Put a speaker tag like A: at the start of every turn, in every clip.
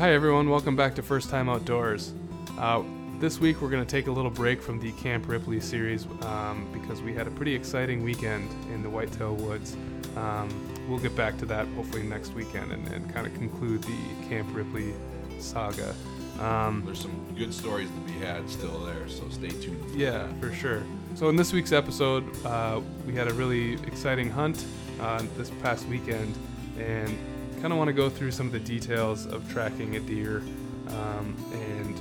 A: Hi, everyone. Welcome back to First Time Outdoors. Uh, this week, we're going to take a little break from the Camp Ripley series um, because we had a pretty exciting weekend in the Whitetail Woods. Um, we'll get back to that hopefully next weekend and, and kind of conclude the Camp Ripley saga. Um,
B: There's some good stories to be had still there, so stay tuned. For
A: Yeah,
B: that.
A: for sure. So in this week's episode, uh, we had a really exciting hunt uh, this past weekend, and kind of want to go through some of the details of tracking a deer um, and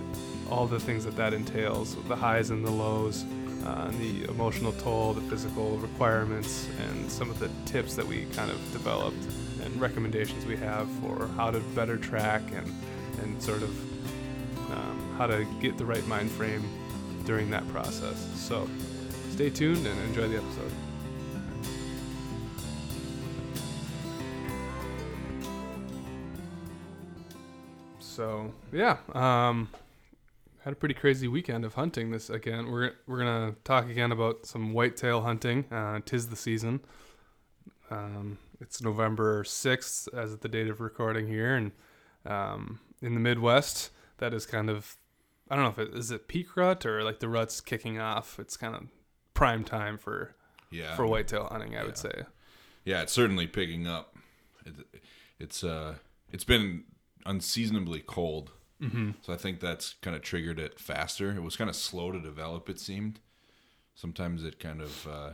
A: all the things that that entails, the highs and the lows, uh, the emotional toll, the physical requirements, and some of the tips that we kind of developed and recommendations we have for how to better track and and sort of um, how to get the right mind frame during that process. So stay tuned and enjoy the episode. So yeah, um, had a pretty crazy weekend of hunting. This again, we're we're gonna talk again about some whitetail hunting. Uh, tis the season. Um, it's November sixth as of the date of recording here, and um, in the Midwest, that is kind of I don't know if it is it peak rut or like the rut's kicking off. It's kind of prime time for
B: Yeah.
A: for whitetail hunting. I would say.
B: Yeah, it's certainly picking up. It, it's uh, it's been unseasonably cold,
A: Mm-hmm.
B: so I think that's kind of triggered it faster. It was kind of slow to develop. It seemed. Sometimes it kind of uh,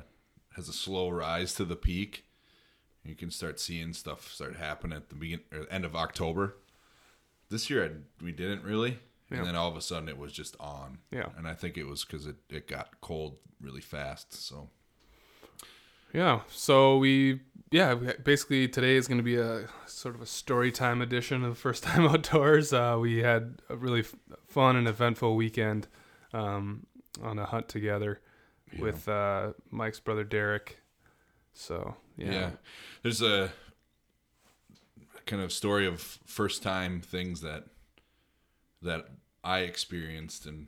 B: has a slow rise to the peak. You can start seeing stuff start happening at the begin or end of October. This year I, we didn't really,
A: Yeah.
B: and then all of a sudden it was just on.
A: Yeah.
B: and I think it was because it, it got cold really fast. So
A: Yeah. So we, yeah, basically today is going to be a sort of a story time edition of First Time Outdoors. Uh, we had a really f- fun and eventful weekend um, on a hunt together
B: Yeah.
A: with uh, Mike's brother Derek. So yeah.
B: Yeah. There's a kind of story of first time things that that I experienced and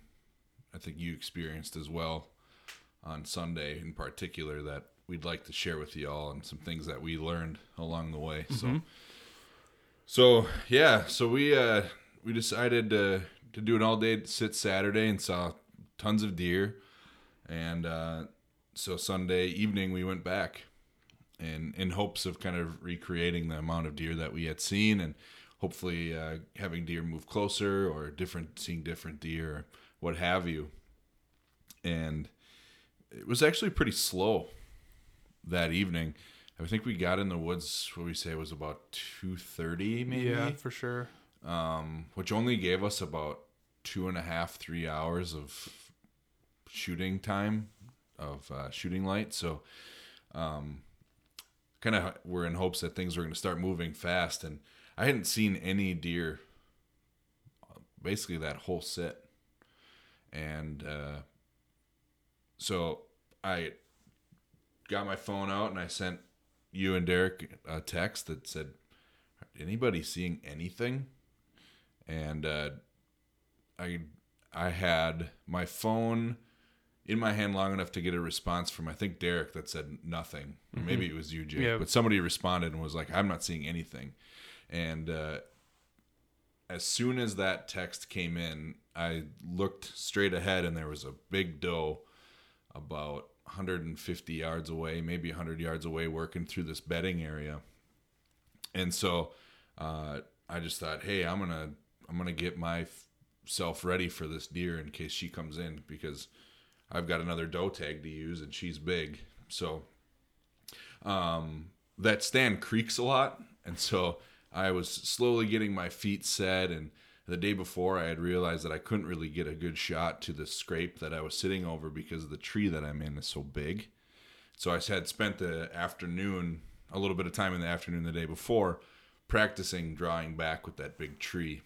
B: I think you experienced as well on Sunday in particular that we'd like to share with you all and some things that we learned along the way. So. So yeah, so we uh we decided to to do an all day sit Saturday and saw tons of deer. And uh so Sunday evening we went back and in hopes of kind of recreating the amount of deer that we had seen and hopefully uh, having deer move closer or different seeing different deer or what have you. And it was actually pretty slow that evening i think we got in the woods what we say was about 2.30 maybe
A: Yeah, for sure.
B: um, which only gave us about two and a half, three hours of shooting time of uh, shooting light. So, um, kind of we're in hopes that things were going to start moving fast. And I hadn't seen any deer basically that whole sit. And uh, so I got my phone out and I sent you and Derek a text that said, anybody seeing anything? And uh, I I had my phone in my hand long enough to get a response from I think Derek that said nothing. Or maybe it was you, Jake.
A: Yeah.
B: But somebody responded and was like, "I'm not seeing anything." And uh, as soon as that text came in, I looked straight ahead and there was a big doe about 150 yards away, maybe 100 yards away, working through this bedding area. And so uh, I just thought, hey, I'm gonna I'm gonna get myself ready for this deer in case she comes in because I've got another doe tag to use and she's big. So um, that stand creaks a lot, and so I was slowly getting my feet set. And the day before, I had realized that I couldn't really get a good shot to the scrape that I was sitting over because the tree that I'm in is so big. So I had spent the afternoon, a little bit of time in the afternoon the day before, practicing drawing back with that big tree.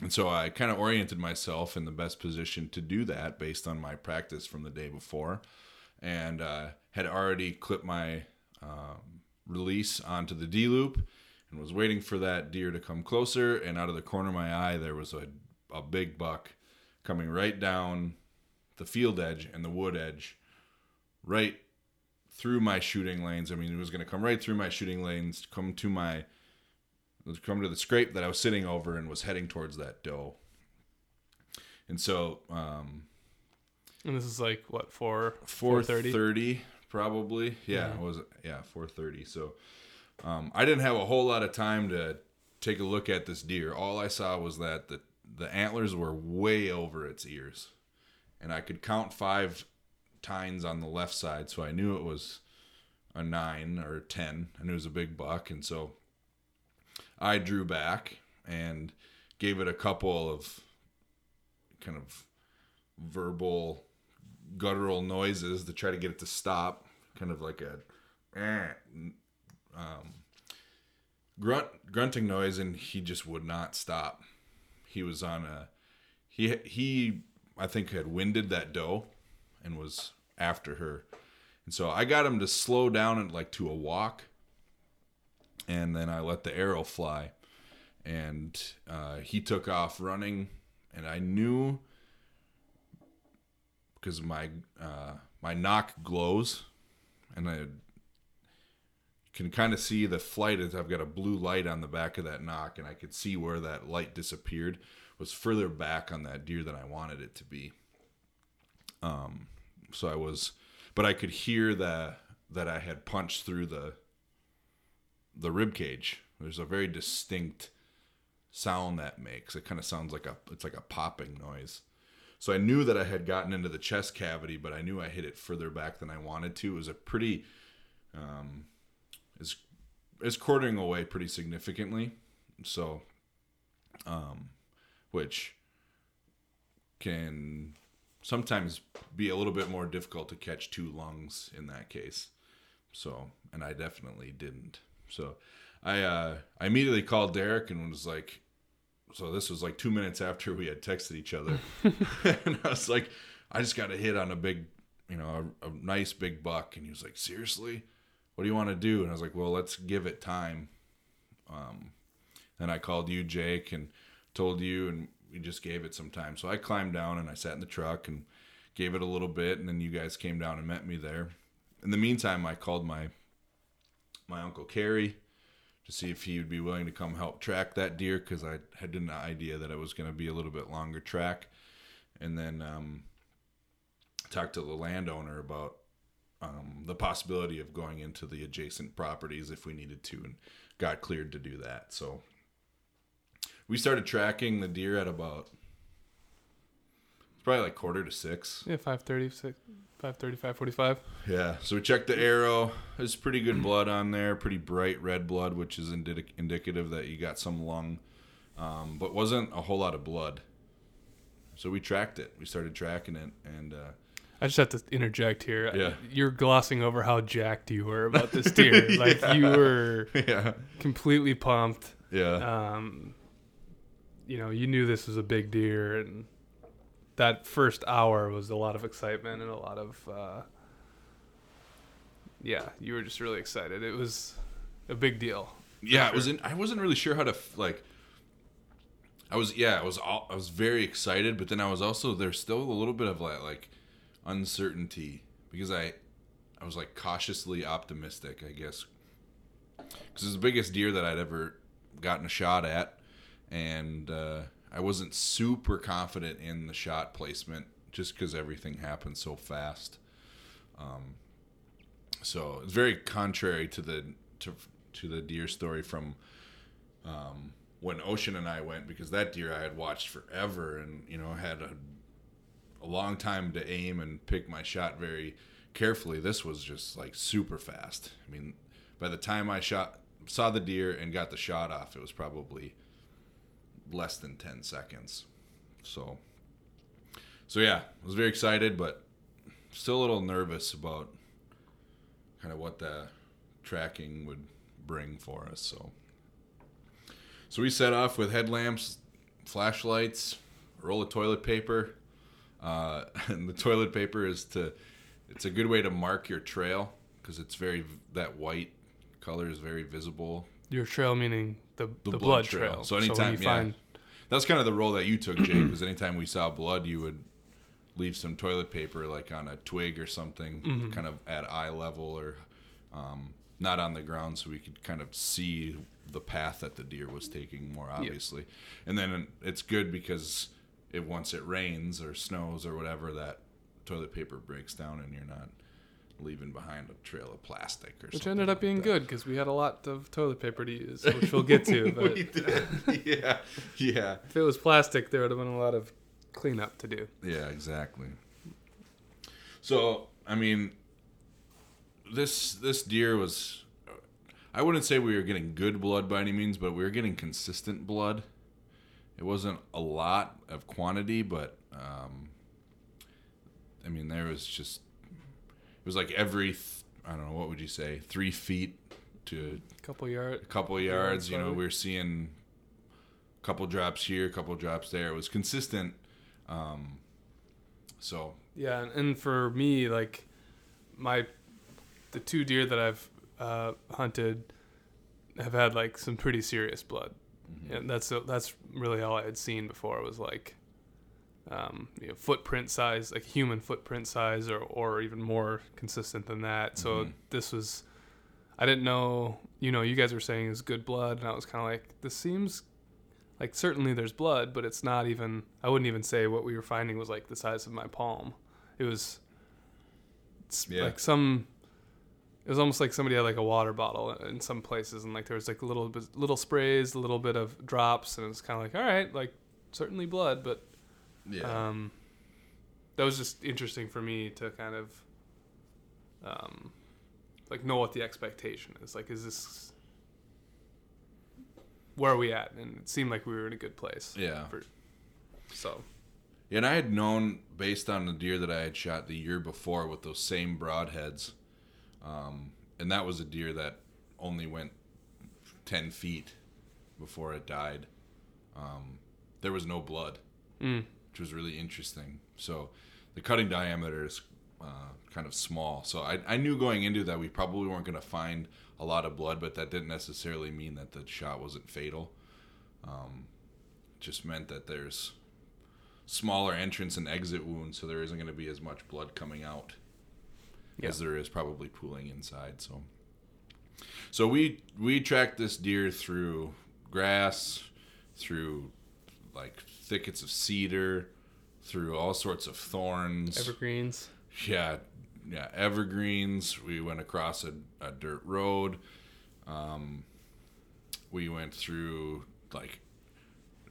B: And so I kind of oriented myself in the best position to do that based on my practice from the day before, and uh, had already clipped my um, release onto the D loop and was waiting for that deer to come closer. And out of the corner of my eye, there was a, a big buck coming right down the field edge and the wood edge, right through my shooting lanes. I mean, it was going to come right through my shooting lanes, come to my come to the scrape that I was sitting over and was heading towards that doe. And so, um,
A: And this is like what four
B: four
A: thirty.
B: thirty probably. Yeah,
A: Yeah.
B: it was yeah four thirty. So, um, I didn't have a whole lot of time to take a look at this deer. All I saw was that the the antlers were way over its ears, and I could count five tines on the left side, so I knew it was a nine or a ten. and it was a big buck, and so I drew back and gave it a couple of kind of verbal guttural noises to try to get it to stop, kind of like a eh, um, grunt grunting noise, and he just would not stop. He was on a he he I think had winded that doe and was after her, and so I got him to slow down and like to a walk, and then I let the arrow fly, and uh, he took off running, and I knew because my uh, my nock glows, and I can kind of see the flight as I've got a blue light on the back of that nock, and I could see where that light disappeared was further back on that deer than I wanted it to be. Um, so I was, but I could hear that that I had punched through the the rib cage. There's a very distinct sound that makes. It kind of sounds like a it's like a popping noise. So I knew that I had gotten into the chest cavity, but I knew I hit it further back than I wanted to. It was a pretty um is is quartering away pretty significantly. So um which can sometimes be a little bit more difficult to catch two lungs in that case. So, and I definitely didn't. So, I uh, I immediately called Derek and was like, so this was like two minutes after we had texted each other, and I was like, I just got a hit on a big, you know, a, a nice big buck, and he was like, seriously, what do you want to do? And I was like, well, let's give it time. Um, then I called you, Jake, and told you, and we just gave it some time. So I climbed down and I sat in the truck and gave it a little bit, and then you guys came down and met me there. In the meantime, I called my my uncle Kerry to see if he would be willing to come help track that deer because I had an idea that it was going to be a little bit longer track, and then um, talked to the landowner about um, the possibility of going into the adjacent properties if we needed to, and got cleared to do that. So we started tracking the deer at about it's probably like quarter to six.
A: Yeah, 530, 530, 545.
B: Yeah. So we checked the arrow. There's pretty good blood on there, pretty bright red blood, which is indi- indicative that you got some lung, um, but wasn't a whole lot of blood. So we tracked it. We started tracking it, and uh,
A: I just have to interject here.
B: Yeah.
A: You're glossing over how jacked you were about this deer. Like you were
B: yeah,
A: completely pumped.
B: yeah,
A: Um, you know, you knew this was a big deer, and that first hour was a lot of excitement and a lot of, uh, yeah, you were just really excited. It was a big deal.
B: yeah. It was. In, I wasn't really sure how to like. I was yeah. I was all, I was very excited, but then I was also there's still a little bit of like like uncertainty because I I was like cautiously optimistic, I guess, because it's the biggest deer that I'd ever gotten a shot at, and uh, I wasn't super confident in the shot placement just because everything happened so fast. Um, so it's very contrary to the to to the deer story from um, when Ocean and I went because that deer I had watched forever and you know had a a long time to aim and pick my shot very carefully. This was just like super fast. I mean, by the time I shot saw the deer and got the shot off, it was probably less than 10 seconds. So so yeah, I was very excited but still a little nervous about kind of what the tracking would bring for us. So so we set off with headlamps, flashlights, roll of toilet paper. Uh, and the toilet paper is to it's a good way to mark your trail because it's very that white color is very visible
A: Your trail meaning the, the,
B: blood
A: blood,
B: trail.
A: trail.
B: So anytime-
A: you
B: yeah.
A: find
B: that's kind of the role that you took jake because anytime we saw blood you would leave some toilet paper like on a twig or something kind of at eye level or um, not on the ground, so we could kind of see the path that the deer was taking more obviously. And then it's good because it once it rains or snows or whatever, that toilet paper breaks down and you're not leaving behind a trail of plastic or
A: Which ended up
B: like
A: being
B: that.
A: good because we had a lot of toilet paper to use, which we'll get to. But
B: we did. yeah, yeah,
A: if it was plastic, there would have been a lot of cleanup to do.
B: yeah, exactly. So, I mean, this this deer was. I wouldn't say we were getting good blood by any means, but we were getting consistent blood. It wasn't a lot of quantity, but um, I mean, there was just it was like every th- I don't know what would you say three feet to
A: A couple yards,
B: a couple yards. You know, we were seeing a couple drops here, a couple drops there. It was consistent. Um, so
A: Yeah, and, and for me, like my the two deer that I've uh, hunted have had like some pretty serious blood, and that's that's really all I had seen before It was like um, you know, footprint size, like human footprint size, or or even more consistent than that. So
B: Mhm.
A: this was, I didn't know. You know, you guys were saying is good blood, and I was kind of like, this seems like certainly there's blood, but it's not even. I wouldn't even say what we were finding was like the size of my palm. It was
B: Yeah.
A: like some. It was almost like somebody had like a water bottle in some places, and like there was like little little sprays, a little bit of drops, and it was kind of like, all right, like certainly blood, but
B: yeah,
A: um, that was just interesting for me to kind of um, like know what the expectation is. Like, is this where are we at? And it seemed like we were in a good place.
B: yeah.
A: For, so
B: And I had known based on the deer that I had shot the year before with those same broadheads, um, and that was a deer that only went ten feet before it died. Um, there was no blood,
A: mm,
B: which was really interesting. So the cutting diameter is uh, kind of small. So I, I knew going into that we probably weren't going to find a lot of blood, but that didn't necessarily mean that the shot wasn't fatal. Um, just meant that there's smaller entrance and exit wounds, so there isn't going to be as much blood coming out as there is probably pooling inside. So, so we we tracked this deer through grass, through like thickets of cedar, through all sorts of thorns.
A: evergreens.
B: yeah, yeah, evergreens. We went across a, a dirt road. Um, we went through like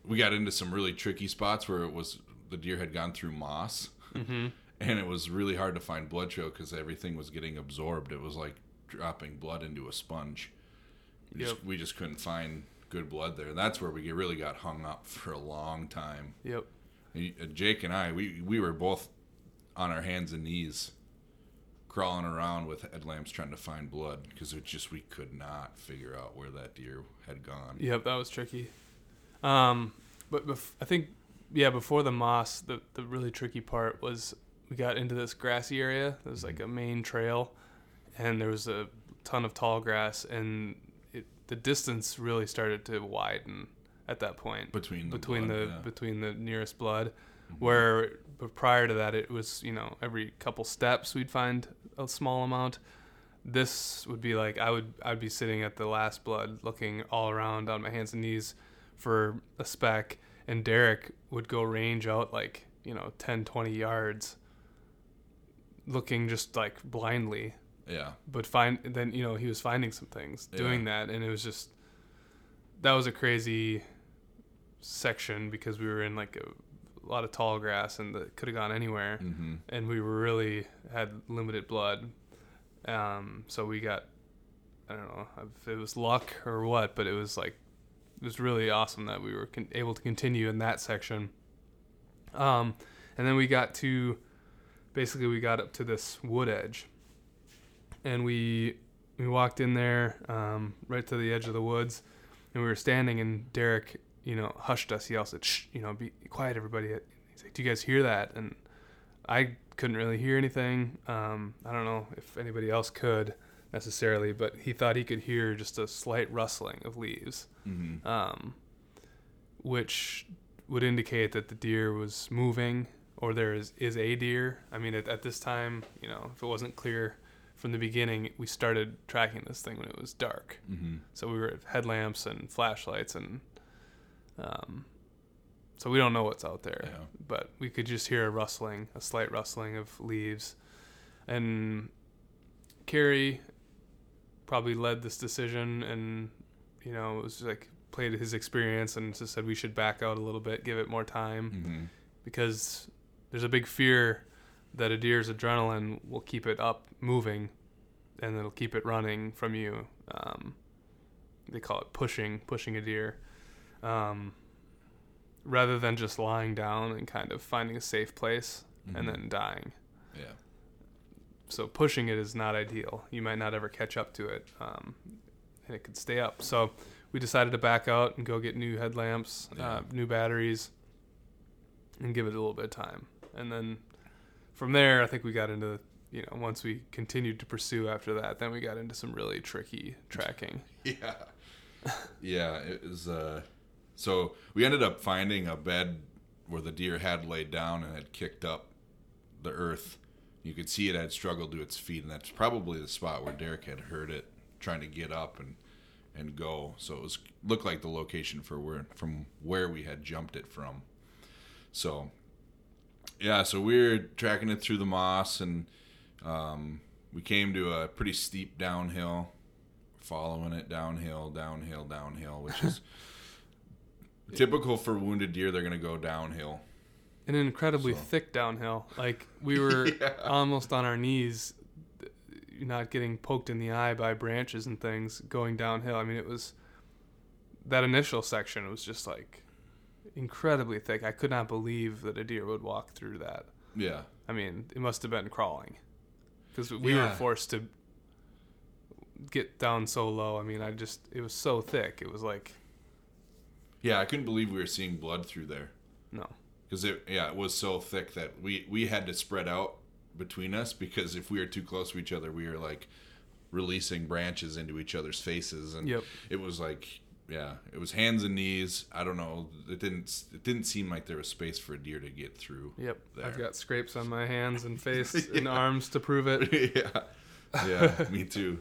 B: we got into some really tricky spots where it was the deer had gone through moss,
A: Mm-hmm.
B: And it was really hard to find blood trail because everything was getting absorbed. It was like dropping blood into a sponge. We, just, we just couldn't find good blood there. And that's where we really got hung up for a long time.
A: Yep.
B: Uh, Jake and I, we we were both on our hands and knees, crawling around with headlamps trying to find blood because it just we could not figure out where that deer had gone.
A: Yep, that was tricky. Um, but bef- I think yeah, before the moss, the the really tricky part was we got into this grassy area. There was like a main trail, and there was a ton of tall grass, and it, the distance really started to widen at that point
B: Between the
A: between
B: blood,
A: the
B: yeah.
A: between the nearest blood. Mm-hmm. Where but prior to that, it was you know every couple steps we'd find a small amount. This would be like I would I'd be sitting at the last blood, looking all around on my hands and knees for a speck, and Derek would go range out like you know 10, 20 yards, looking just like blindly.
B: Yeah,
A: but find then you know he was finding some things doing that and it was just that was a crazy section because we were in like a, lot of tall grass and that could have gone anywhere.
B: Hmm
A: and we really had limited blood. Um so we got i don't know if it was luck or what but it was like it was really awesome that we were con- able to continue in that section. Um and then we got to basically we got up to this wood edge and we we walked in there um, right to the edge of the woods and we were standing and derek you know hushed us. He said Shh, you know be quiet everybody. He's like do you guys hear that? And i couldn't really hear anything. Um, i don't know if anybody else could necessarily but he thought he could hear just a slight rustling of leaves
B: hmm
A: um, which would indicate that the deer was moving or there is, is a deer. I mean, at, at this time, you know, if it wasn't clear from the beginning, we started tracking this thing when it was dark.
B: Mm-hmm.
A: So we were at headlamps and flashlights, and um, so we don't know what's out there.
B: Yeah.
A: But we could just hear a rustling, a slight rustling of leaves, and Kerry probably led this decision, and you know it was like played his experience and just said we should back out a little bit, give it more time
B: Mm-hmm.
A: because there's a big fear that a deer's adrenaline will keep it up moving and it'll keep it running from you um, they call it pushing pushing a deer um, rather than just lying down and kind of finding a safe place and
B: Mhm.
A: then dying
B: Yeah.
A: so pushing it is not ideal you might not ever catch up to it um, and it could stay up so we decided to back out and go get new headlamps
B: Yeah.
A: uh, new batteries and give it a little bit of time and then from there i think we got into you know once we continued to pursue after that then we got into some really tricky tracking
B: Yeah. Yeah, it was uh so we ended up finding a bed where the deer had laid down and had kicked up the earth. You could see it had struggled to its feet and that's probably the spot where Derek had heard it trying to get up and and go. So it was looked like the location for where from where we had jumped it from. So yeah, so we were tracking it through the moss and um, we came to a pretty steep downhill following it downhill, downhill, downhill, which is typical for wounded deer. They're going to go downhill.
A: an incredibly
B: So-
A: thick downhill like we were
B: Yeah.
A: almost on our knees not getting poked in the eye by branches and things going downhill i mean it was that initial section was just like incredibly thick. I could not believe that a deer would walk through that.
B: Yeah,
A: i mean it must have been crawling. Because we were forced to get down so low. I mean i just it was so thick. It was like
B: yeah. I couldn't believe we were seeing blood through there.
A: No.
B: Because it yeah it was so thick that we we had to spread out between us because if we were too close to each other, we were like releasing branches into each other's faces, and
A: Yep.
B: it was like yeah, it was hands and knees. I don't know. It didn't it didn't seem like there was space for a deer to get through.
A: yep i've got scrapes on my hands and face and arms to prove it
B: yeah, yeah, me too.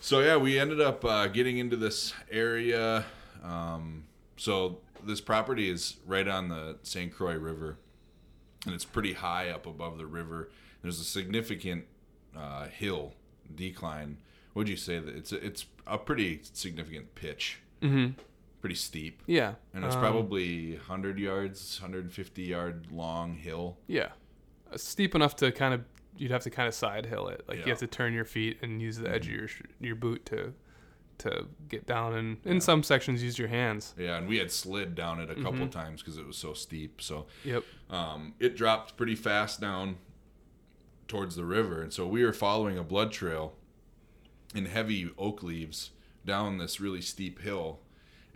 B: So yeah, we ended up uh, getting into this area. Um, so this property is right on the St. Croix River, and it's pretty high up above the river. There's a significant uh, hill decline. Would you say that it's a, it's a pretty significant pitch,
A: mm-hmm
B: pretty steep,
A: yeah
B: and it's
A: Um,
B: probably 100 yards, 150 yard long hill.
A: Yeah, Uh, steep enough to kind of you'd have to kind of side hill it. Like
B: Yeah.
A: you have to turn your feet and use the edge of your your boot to to get down, and in
B: Yeah.
A: some sections use your hands.
B: Yeah, and we had slid down it a couple
A: Mhm.
B: times because it was so steep. So
A: Yep.
B: um, it dropped pretty fast down towards the river, and so we were following a blood trail in heavy oak leaves down this really steep hill,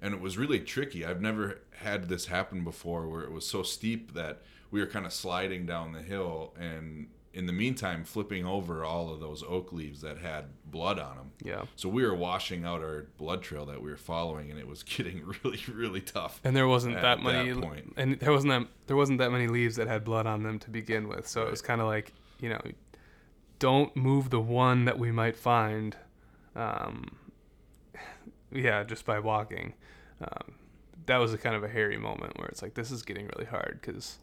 B: and it was really tricky. I've never had this happen before, where it was so steep that we were kind of sliding down the hill, and in the meantime, flipping over all of those oak leaves that had blood on them.
A: Yeah.
B: So we were washing out our blood trail that we were following, and it was getting really, really tough.
A: And there wasn't
B: At
A: that many,
B: that point.
A: and there wasn't that there wasn't that many leaves that had blood on them to begin with. So it was kind of like you know, don't move the one that we might find. Um, yeah, just by walking. Um, that was a kind of a hairy moment where it's like this is getting really hard because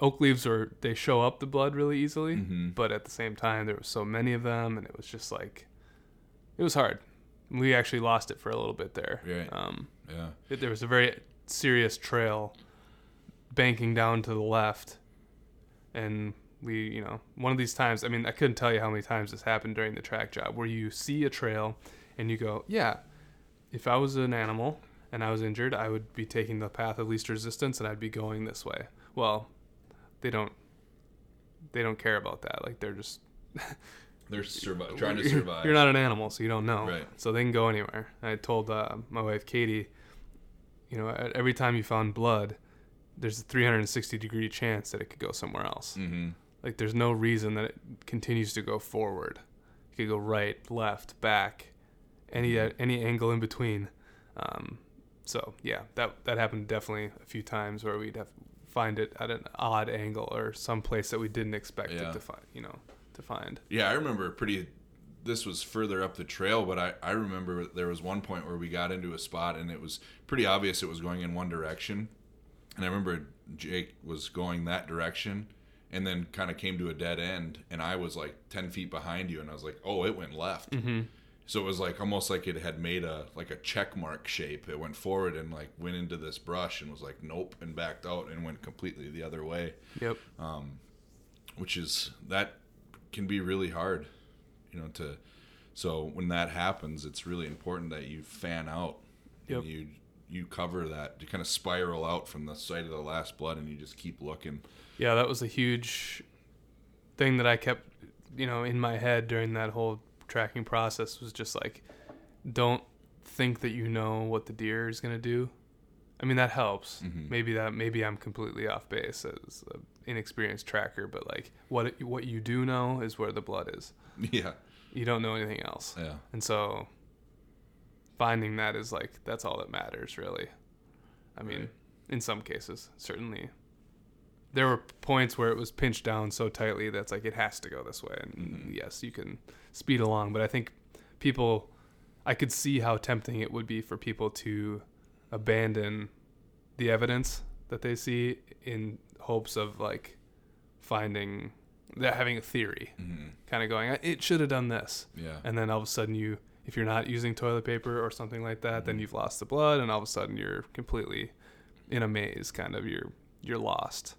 A: oak leaves are they show up the blood really easily,
B: Mhm.
A: but at the same time there were so many of them, and it was just like it was hard. We actually lost it for a little bit there.
B: Right.
A: Um,
B: Yeah.
A: it, there was a very serious trail banking down to the left and we you know one of these times i mean i couldn't tell you how many times this happened during the track job where you see a trail and you go yeah if i was an animal and i was injured i would be taking the path of least resistance and i'd be going this way well they don't they don't care about that like they're just
B: They're survi- trying to survive.
A: You're not an animal, so you don't know.
B: Right.
A: So they can go anywhere. I told uh, my wife Katie, you know, every time you found blood, there's a 360 degree chance that it could go somewhere else.
B: Mm-hmm.
A: Like there's no reason that it continues to go forward. It could go right, left, back, any uh, any angle in between. Um, so yeah, that that happened definitely a few times where we'd have find it at an odd angle or some place that we didn't expect
B: Yeah.
A: it to find, you know, to find.
B: Yeah, I remember pretty. This was further up the trail, but I, I remember there was one point where we got into a spot and it was pretty obvious it was going in one direction. And I remember Jake was going that direction and then kind of came to a dead end. And I was like 10 feet behind you and I was like, oh, it went left.
A: Mm-hmm.
B: So it was like almost like it had made a like a check mark shape. It went forward and like went into this brush and was like nope and backed out and went completely the other way.
A: Yep.
B: Which is that can be really hard, you know, to so when that happens, it's really important that you fan out.
A: Yep.
B: And you you cover that. You kind of spiral out from the site of the last blood and you just keep looking.
A: Yeah, that was a huge thing that I kept, you know, in my head during that whole tracking process was just like, don't think that you know what the deer is gonna do. I mean, that helps. Mm-hmm. Maybe that maybe I'm completely off base as an inexperienced tracker, but like what it, what you do know is where the blood is.
B: Yeah.
A: You don't know anything else,
B: Yeah.
A: and so finding that is like that's all that matters, really. I mean,
B: Right.
A: in some cases, certainly there were points where it was pinched down so tightly that's like it has to go this way and
B: Mm-hmm.
A: yes you can speed along but i think people i could see how tempting it would be for people to abandon the evidence that they see in hopes of like finding they're having a theory kind of going it should have done this
B: Mm-hmm. Yeah.
A: and then all of a sudden you if you're not using toilet paper or something like that
B: Mm-hmm.
A: then you've lost the blood and all of a sudden you're completely in a maze kind of you're you're lost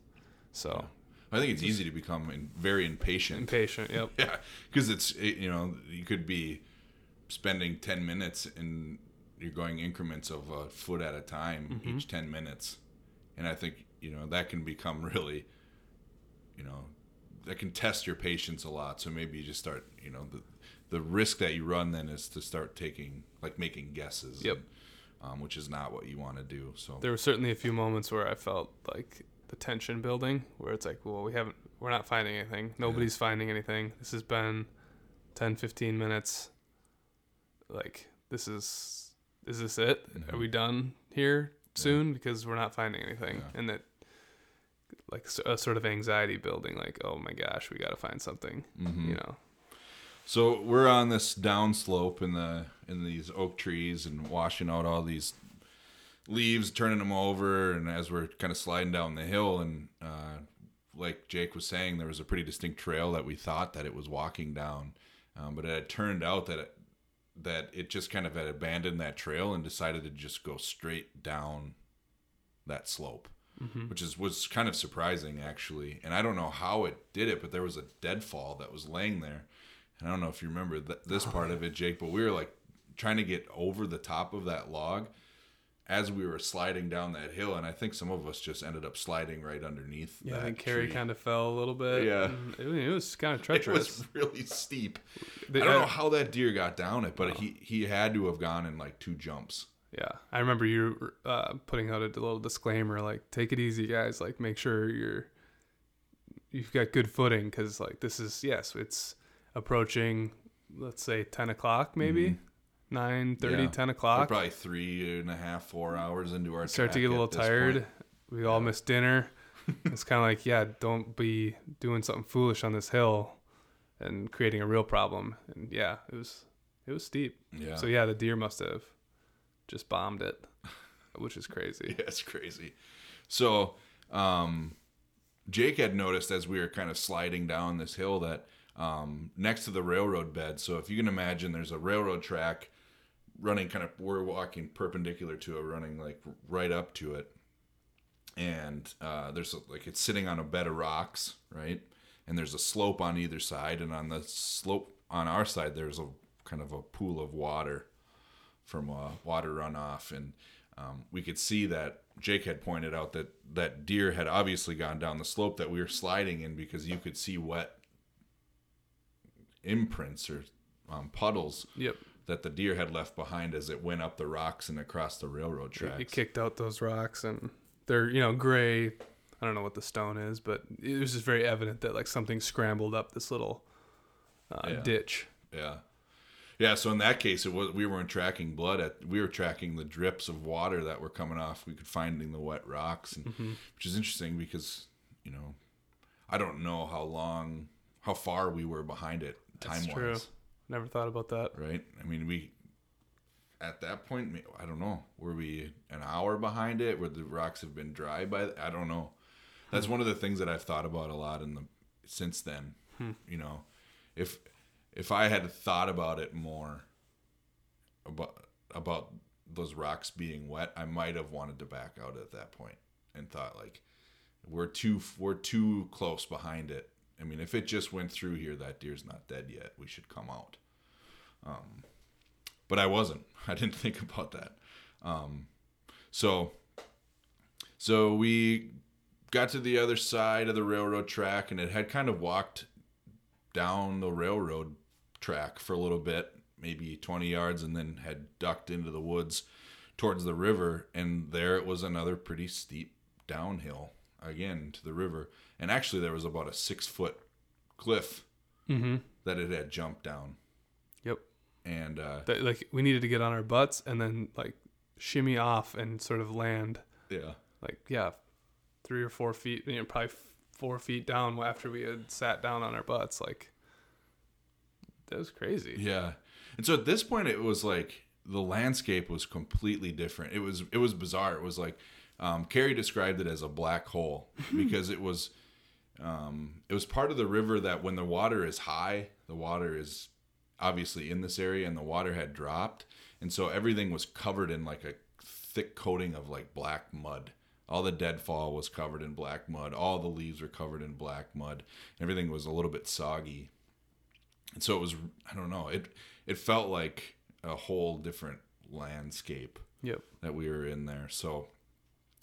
A: so
B: I think it's easy to become in, very impatient.
A: impatient yep
B: Yeah, because it's it, you know you could be spending ten minutes and you're going increments of a foot at a time each ten minutes, and I think you know that can become really, you know, that can test your patience a lot. So maybe you just start you know the the risk that you run then is to start taking like making guesses.
A: Yep.
B: and, um, which is not what you want to do. So
A: there were certainly a few moments where i felt like the tension building where it's like well we haven't we're not finding anything. Nobody's finding anything. This has been 10 15 minutes. Like this is is this it? Are we done here soon? Because we're not finding anything.
B: Yeah.
A: and that like a sort of anxiety building like oh my gosh we got to find something mm-hmm. you know?
B: So we're on this downslope in the in these oak trees and washing out all these leaves, turning them over, and as we're kind of sliding down the hill, and uh, like Jake was saying, there was a pretty distinct trail that we thought that it was walking down, um, but it had turned out that it, that it just kind of had abandoned that trail and decided to just go straight down that slope. Which is was kind of surprising actually, and I don't know how it did it, but there was a deadfall that was laying there, and I don't know if you remember th- this part of it, Jake, but we were like trying to get over the top of that log as we were sliding down that hill, and I think some of us just ended up sliding right underneath.
A: Yeah, I think
B: Kerry
A: kind of fell a little bit.
B: Yeah,
A: it, it, was kind of treacherous.
B: It was really steep.
A: The,
B: I don't
A: I,
B: know uh, how that deer got down it, but no. he he had to have gone in like two jumps.
A: Yeah, I remember you uh, putting out a little disclaimer like, "Take it easy, guys. Like, make sure you're you've got good footing because like this is yes, it's approaching. Let's say ten o'clock, maybe." Mm-hmm nine thirty,
B: yeah. 10
A: o'clock.
B: We're probably three and a half four hours into our
A: start to get a little tired. We all missed dinner. It's kind of like yeah don't be doing something foolish on this hill and creating a real problem. And yeah it was it was steep.
B: Yeah.
A: So yeah the deer must have just bombed it which is crazy.
B: Yeah it's crazy. So um jake had noticed as we were kind of sliding down this hill that um, next to the railroad bed. So if you can imagine, there's a railroad track running kind of, we're walking perpendicular to it, running like right up to it. And uh, there's a, like it's sitting on a bed of rocks, right? And there's a slope on either side. And on the slope on our side, there's a kind of a pool of water from uh, water runoff, and um, we could see that Jake had pointed out that that deer had obviously gone down the slope that we were sliding in because you could see wet imprints or um, puddles
A: Yep.
B: That the deer had left behind as it went up the rocks and across the railroad tracks.
A: It kicked out those rocks and they're, you know, gray. I don't know what the stone is, but it was just very evident that like something scrambled up this little uh,
B: Yeah.
A: ditch.
B: Yeah. Yeah, so in that case, it was we weren't tracking blood. At, we were tracking the drips of water that were coming off. We could finding the wet rocks, and, which is interesting because you know, I don't know how long how far we were behind it time wise,
A: Never thought about that.
B: right? I mean, we at that point, I don't know, were we an hour behind it? Where the rocks have been dry by? I don't know. That's one of the things that I've thought about a lot in the since then. Hmm. You know, if if I had thought about it more about about those rocks being wet, I might have wanted to back out at that point and thought like we're too we're too close behind it. I mean, if it just went through here, that deer's not dead yet. We should come out. Um, but I wasn't. I didn't think about that. Um, so so we got to the other side of the railroad track, and it had kind of walked down the railroad track for a little bit, maybe 20 yards, and then had ducked into the woods towards the river. And there it was another pretty steep downhill again to the river. And actually, there was about a six foot cliff
A: Mm-hmm.
B: that it had jumped down. And uh,
A: That, like we needed to get on our butts and then like shimmy off and sort of land
B: yeah,
A: like yeah, three or four feet, you know, probably four feet down after we had sat down on our butts. Like that was crazy.
B: Yeah. And so at this point it was like the landscape was completely different. It was it was bizarre. It was like um, Kerry described it as a black hole because it was um, it was part of the river that when the water is high, the water is obviously in this area and the water had dropped. And so everything was covered in like a thick coating of like black mud. All the deadfall was covered in black mud. All the leaves were covered in black mud. Everything was a little bit soggy and so it was i don't know it it felt like a whole different landscape
A: Yep.
B: that we were in there so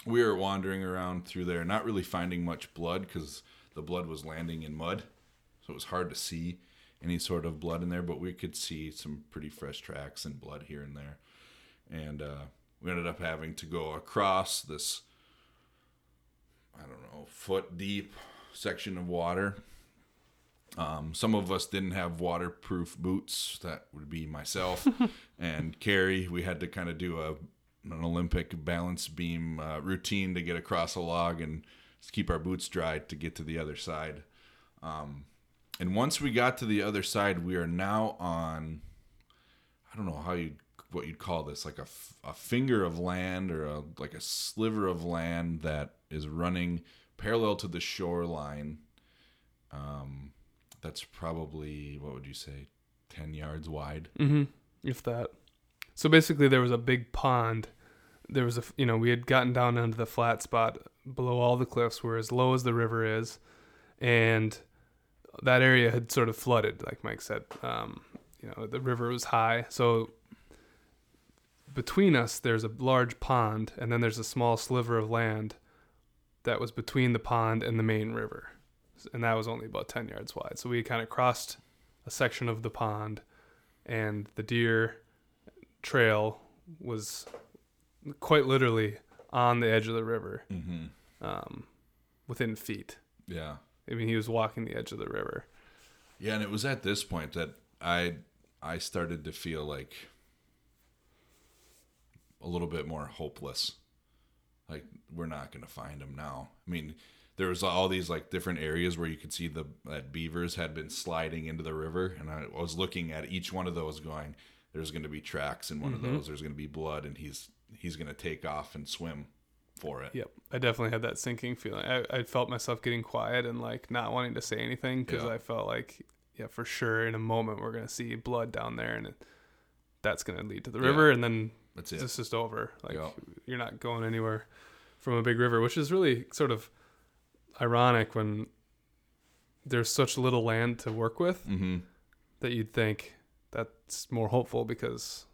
B: we were wandering around through there not really finding much blood because the blood was landing in mud so it was hard to see any sort of blood in there but we could see some pretty fresh tracks and blood here and there and uh, we ended up having to go across this i don't know foot deep section of water um, some of us didn't have waterproof boots. That would be myself and Kerry. We had to kind of do a an Olympic balance beam uh, routine to get across a log and keep our boots dry to get to the other side. Um, and once we got to the other side, we are now on. I don't know how you what you'd call this, like a, a finger of land or a, like a sliver of land that is running parallel to the shoreline. Um, that's probably what would you say, ten yards wide.
A: Mm-hmm. If that. So basically, there was a big pond. There was a you know, we had gotten down into the flat spot below all the cliffs, where as low as the river is, and that area had sort of flooded, like Mike said. Um, you know, the river was high, so between us there's a large pond, and then there's a small sliver of land that was between the pond and the main river, and that was only about ten yards wide. So we kind of crossed a section of the pond and the deer trail was quite literally on the edge of the river,
B: Mm-hmm.
A: um, within feet.
B: Yeah.
A: I mean, he was walking the edge of the river.
B: Yeah, and it was at this point that I I started to feel like a little bit more hopeless. Like we're not going to find him now. I mean, there was all these like different areas where you could see the that beavers had been sliding into the river and I was looking at each one of those going there's going to be tracks in one of mm-hmm. those. There's going to be blood and he's he's going to take off and swim for it.
A: Yep, I definitely had that sinking feeling. I, I felt myself getting quiet and like not wanting to say anything because
B: Yeah.
A: I felt like, yeah, for sure, in a moment we're gonna see blood down there, and it, that's gonna lead to the river, and then
B: That's it.
A: it's just over. Like
B: Yeah.
A: you're not going anywhere from a big river, which is really sort of ironic when there's such little land to work with
B: Mhm.
A: that you'd think that's more hopeful because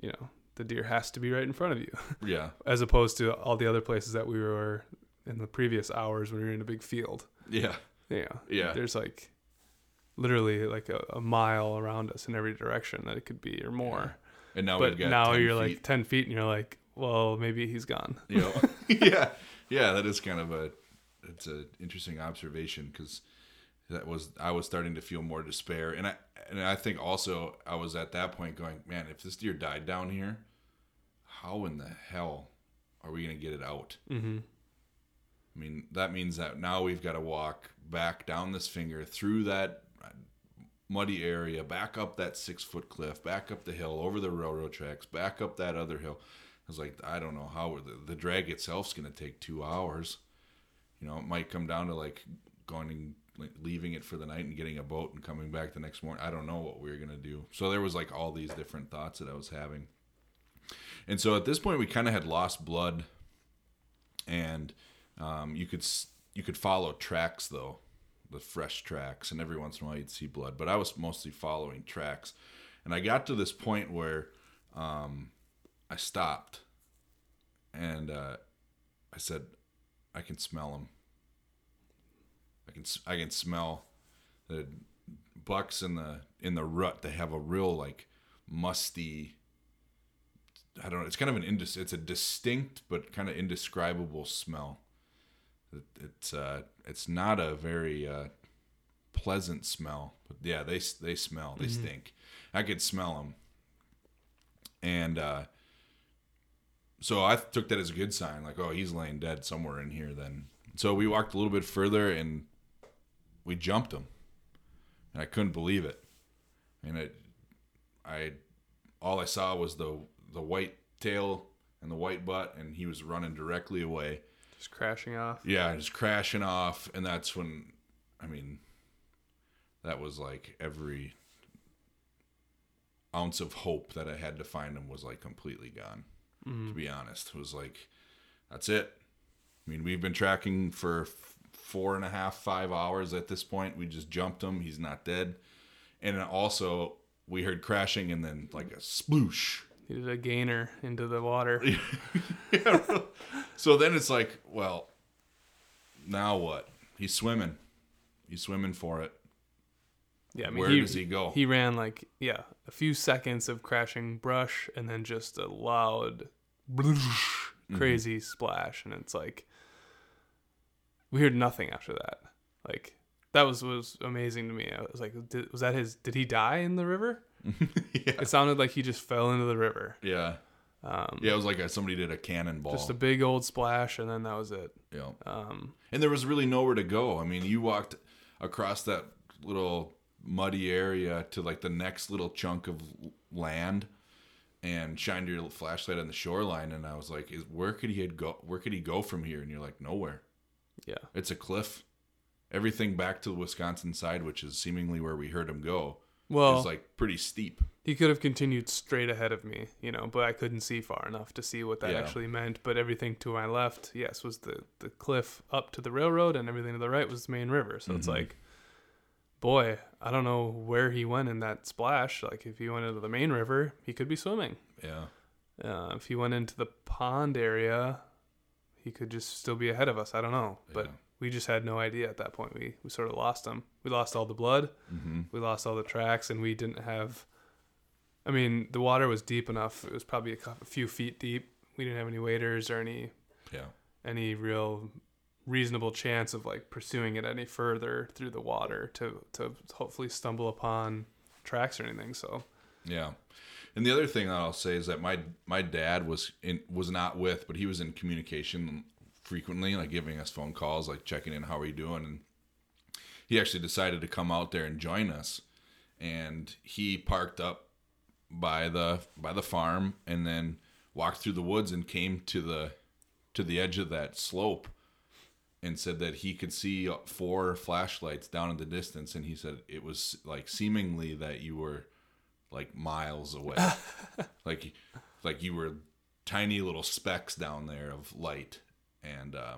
A: you know the deer has to be right in front of you
B: Yeah.
A: as opposed to all the other places that we were in the previous hours when we were in a big field
B: Yeah.
A: yeah
B: Yeah.
A: there's like literally like a, a mile around us in every direction that it could be or more
B: And now
A: but
B: we've got
A: now
B: 10
A: you're
B: feet.
A: like 10 feet and you're like well maybe he's gone
B: you know yeah yeah that is kind of a it's an interesting observation because that was i was starting to feel more despair and i and i think also i was at that point going man if this deer died down here how in the hell are we gonna get it out
A: mm-hmm.
B: I mean, that means that now we've got to walk back down this finger through that muddy area, back up that six foot cliff, back up the hill, over the railroad tracks, back up that other hill. I was like, I don't know how the, the drag itself's going to take two hours. You know, it might come down to like going and leaving it for the night and getting a boat and coming back the next morning. I don't know what we were to do. So there was like all these different thoughts that I was having. And so at this point, we kind of had lost blood, and um, you could you could follow tracks though, the fresh tracks, and every once in a while you'd see blood. But I was mostly following tracks, and I got to this point where um, I stopped, and uh, I said, "I can smell them. I can I can smell the bucks in the in the rut. They have a real like musty." I don't know. It's kind of an indis- It's a distinct but kind of indescribable smell. It, it's uh, it's not a very uh, pleasant smell, but yeah, they they smell. They mm-hmm. stink. I could smell them, and uh, so I took that as a good sign. Like, oh, he's laying dead somewhere in here. Then, so we walked a little bit further and we jumped him, and I couldn't believe it. And it, I, all I saw was the the white tail and the white butt, and he was running directly away.
A: Just crashing off.
B: Yeah, just crashing off, and that's when, I mean, that was like every ounce of hope that I had to find him was like completely gone. Mm-hmm. To be honest, it was like, that's it. I mean, we've been tracking for four and a half, five hours at this point. We just jumped him. He's not dead. And also, we heard crashing and then like a sploosh
A: he did a gainer into the water.
B: yeah. So then it's like, well, now what? He's swimming. He's swimming for it.
A: Yeah, I mean, where he, does he go? He ran like yeah, a few seconds of crashing brush, and then just a loud, crazy mm-hmm. splash, and it's like we heard nothing after that. Like that was was amazing to me. I was like, did, was that his? Did he die in the river? yeah. It sounded like he just fell into the river.
B: Yeah. Um, yeah, it was like a, somebody did a cannonball.
A: Just a big old splash, and then that was it.
B: Yeah. Um, and there was really nowhere to go. I mean, you walked across that little muddy area to like the next little chunk of land and shined your flashlight on the shoreline and I was like is where could he go where could he go from here and you're like nowhere.
A: Yeah.
B: It's a cliff. Everything back to the Wisconsin side which is seemingly where we heard him go well, is like pretty steep.
A: He could have continued straight ahead of me, you know, but I couldn't see far enough to see what that yeah. actually meant. But everything to my left, yes, was the the cliff up to the railroad, and everything to the right was the main river. So mm-hmm. it's like, boy, I don't know where he went in that splash. Like if he went into the main river, he could be swimming.
B: Yeah.
A: Uh, if he went into the pond area, he could just still be ahead of us. I don't know, but we just had no idea at that point. We we sort of lost him. We lost all the blood. Mm-hmm. We lost all the tracks, and we didn't have. I mean, the water was deep enough. It was probably a, a few feet deep. We didn't have any waders or any.
B: Yeah.
A: Any real reasonable chance of like pursuing it any further through the water to to hopefully stumble upon tracks or anything. So.
B: Yeah. And the other thing that I'll say is that my my dad was in was not with, but he was in communication frequently, like giving us phone calls, like checking in, how are you doing? And he actually decided to come out there and join us. And he parked up by the by the farm and then walked through the woods and came to the to the edge of that slope and said that he could see four flashlights down in the distance and he said it was like seemingly that you were like miles away like like you were tiny little specks down there of light and uh,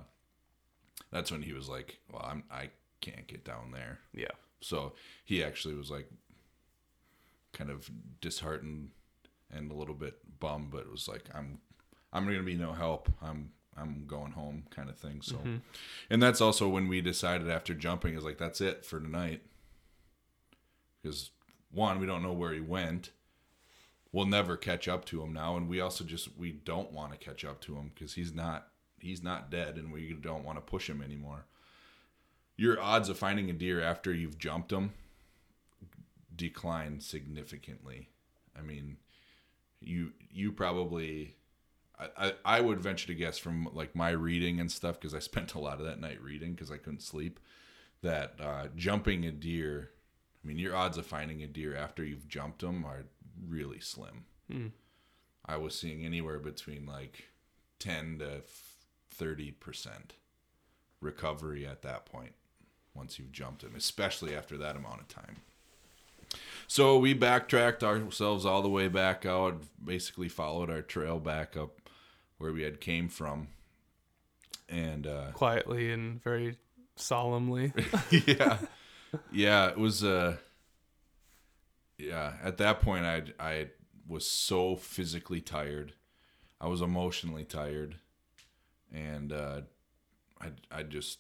B: that's when he was like, "Well, I'm I can't get down there."
A: Yeah.
B: So he actually was like, kind of disheartened and a little bit bummed, but it was like, "I'm I'm gonna be no help. I'm I'm going home," kind of thing. So, mm-hmm. and that's also when we decided after jumping is like, "That's it for tonight," because one, we don't know where he went we'll never catch up to him now and we also just we don't want to catch up to him because he's not he's not dead and we don't want to push him anymore. Your odds of finding a deer after you've jumped him decline significantly. I mean, you you probably I, I, I would venture to guess from like my reading and stuff because I spent a lot of that night reading because I couldn't sleep. That uh, jumping a deer, I mean, your odds of finding a deer after you've jumped them are really slim.
A: Hmm.
B: I was seeing anywhere between like ten to thirty percent recovery at that point once you've jumped them, especially after that amount of time. So we backtracked ourselves all the way back out, basically followed our trail back up where we had came from. And uh
A: quietly and very solemnly.
B: yeah. Yeah, it was uh yeah, at that point I I was so physically tired. I was emotionally tired and uh I I just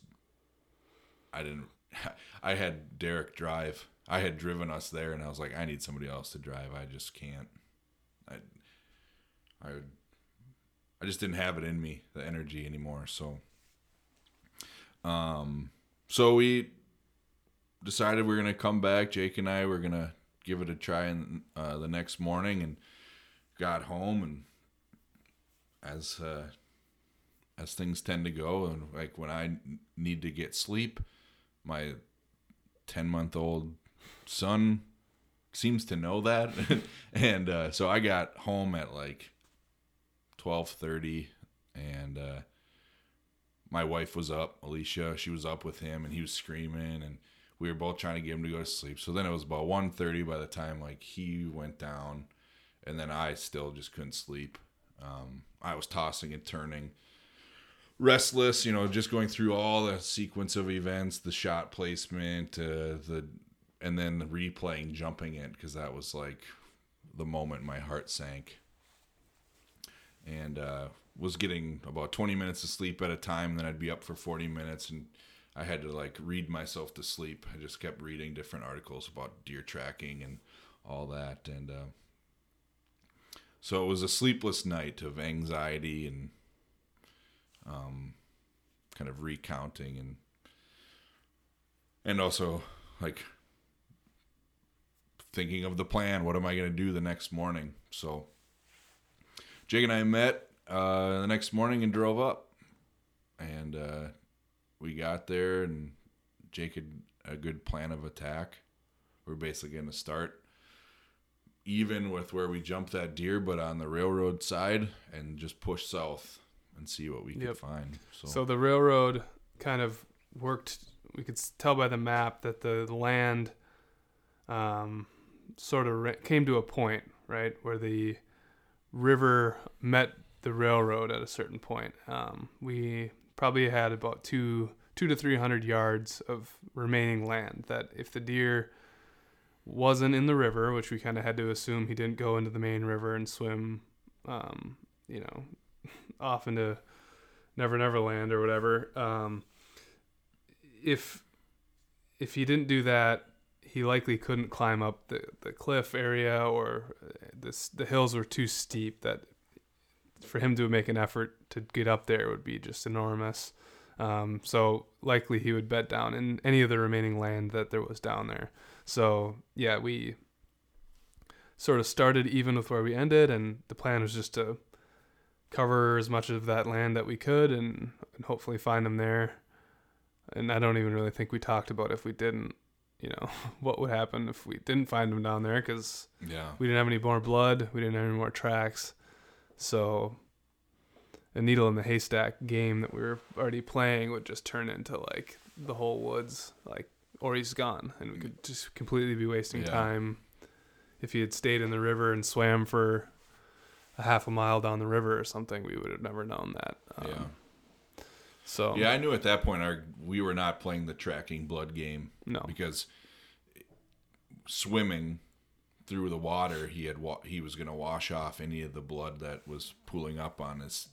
B: I didn't I had Derek drive. I had driven us there and I was like I need somebody else to drive. I just can't. I I I just didn't have it in me, the energy anymore. So um so we decided we are gonna come back. Jake and I were gonna give it a try in uh, the next morning, and got home and as uh, as things tend to go, and like when I need to get sleep, my ten month old son seems to know that, and uh, so I got home at like twelve thirty, and uh, my wife was up, Alicia. She was up with him, and he was screaming, and we were both trying to get him to go to sleep. So then it was about 1.30 by the time like he went down, and then I still just couldn't sleep. Um, I was tossing and turning, restless. You know, just going through all the sequence of events, the shot placement, uh, the and then replaying jumping it because that was like the moment my heart sank. And uh, was getting about 20 minutes of sleep at a time. Then I'd be up for 40 minutes and I had to like read myself to sleep. I just kept reading different articles about deer tracking and all that. And uh, so it was a sleepless night of anxiety and um, kind of recounting and and also like thinking of the plan. What am I going to do the next morning? So Jake and I met uh, the next morning and drove up, and uh, we got there, and Jake had a good plan of attack. We're basically going to start even with where we jumped that deer, but on the railroad side, and just push south and see what we
A: Yep.
B: could find. So,
A: So the railroad kind of worked. We could tell by the map that the land um, sort of came to a point, right, where the river met the railroad at a certain point. Um, we probably had about two two to three hundred yards of remaining land. That if the deer wasn't in the river, which we kind of had to assume he didn't go into the main river and swim, um, you know, off into Never Never Land or whatever. Um, if if he didn't do that, he likely couldn't climb up the, the cliff area or uh, this the hills were too steep that for him to make an effort to get up there would be just enormous. Um, so likely he would bet down in any of the remaining land that there was down there. So yeah, we sort of started even with where we ended, and the plan was just to cover as much of that land that we could and, and hopefully find him there. And I don't even really think we talked about if we didn't, you know, what would happen if we didn't find him down there because
B: yeah.
A: we didn't have any more blood, we didn't have any more tracks. So a needle in the haystack game that we were already playing would just turn into like the whole woods, like or he's gone, and we could just completely be wasting
B: Yeah.
A: time if he had stayed in the river and swam for a half a mile down the river or something. We would have never known that. Um,
B: yeah.
A: So
B: Yeah, I knew at that point our we were not playing the tracking blood game
A: no.
B: because swimming through the water, he had wa- he was going to wash off any of the blood that was pooling up on his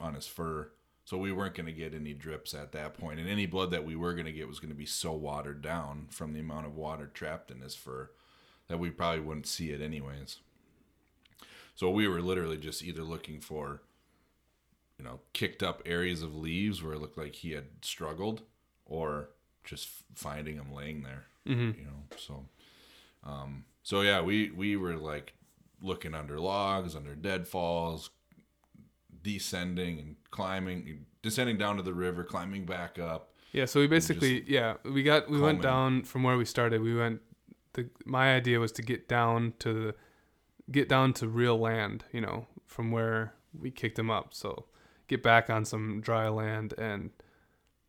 B: on his fur. So we weren't going to get any drips at that point, and any blood that we were going to get was going to be so watered down from the amount of water trapped in his fur that we probably wouldn't see it anyways. So we were literally just either looking for you know, kicked up areas of leaves where it looked like he had struggled, or just finding him laying there.
A: hmm
B: You know, so, um, so yeah, we we were like looking under logs, under deadfalls, descending and climbing, descending down to the river, climbing back up.
A: Yeah, so we basically yeah we got we went down from where we started. We went. The my idea was to get down to the get down to real land. You know, from where we kicked him up. So get back on some dry land and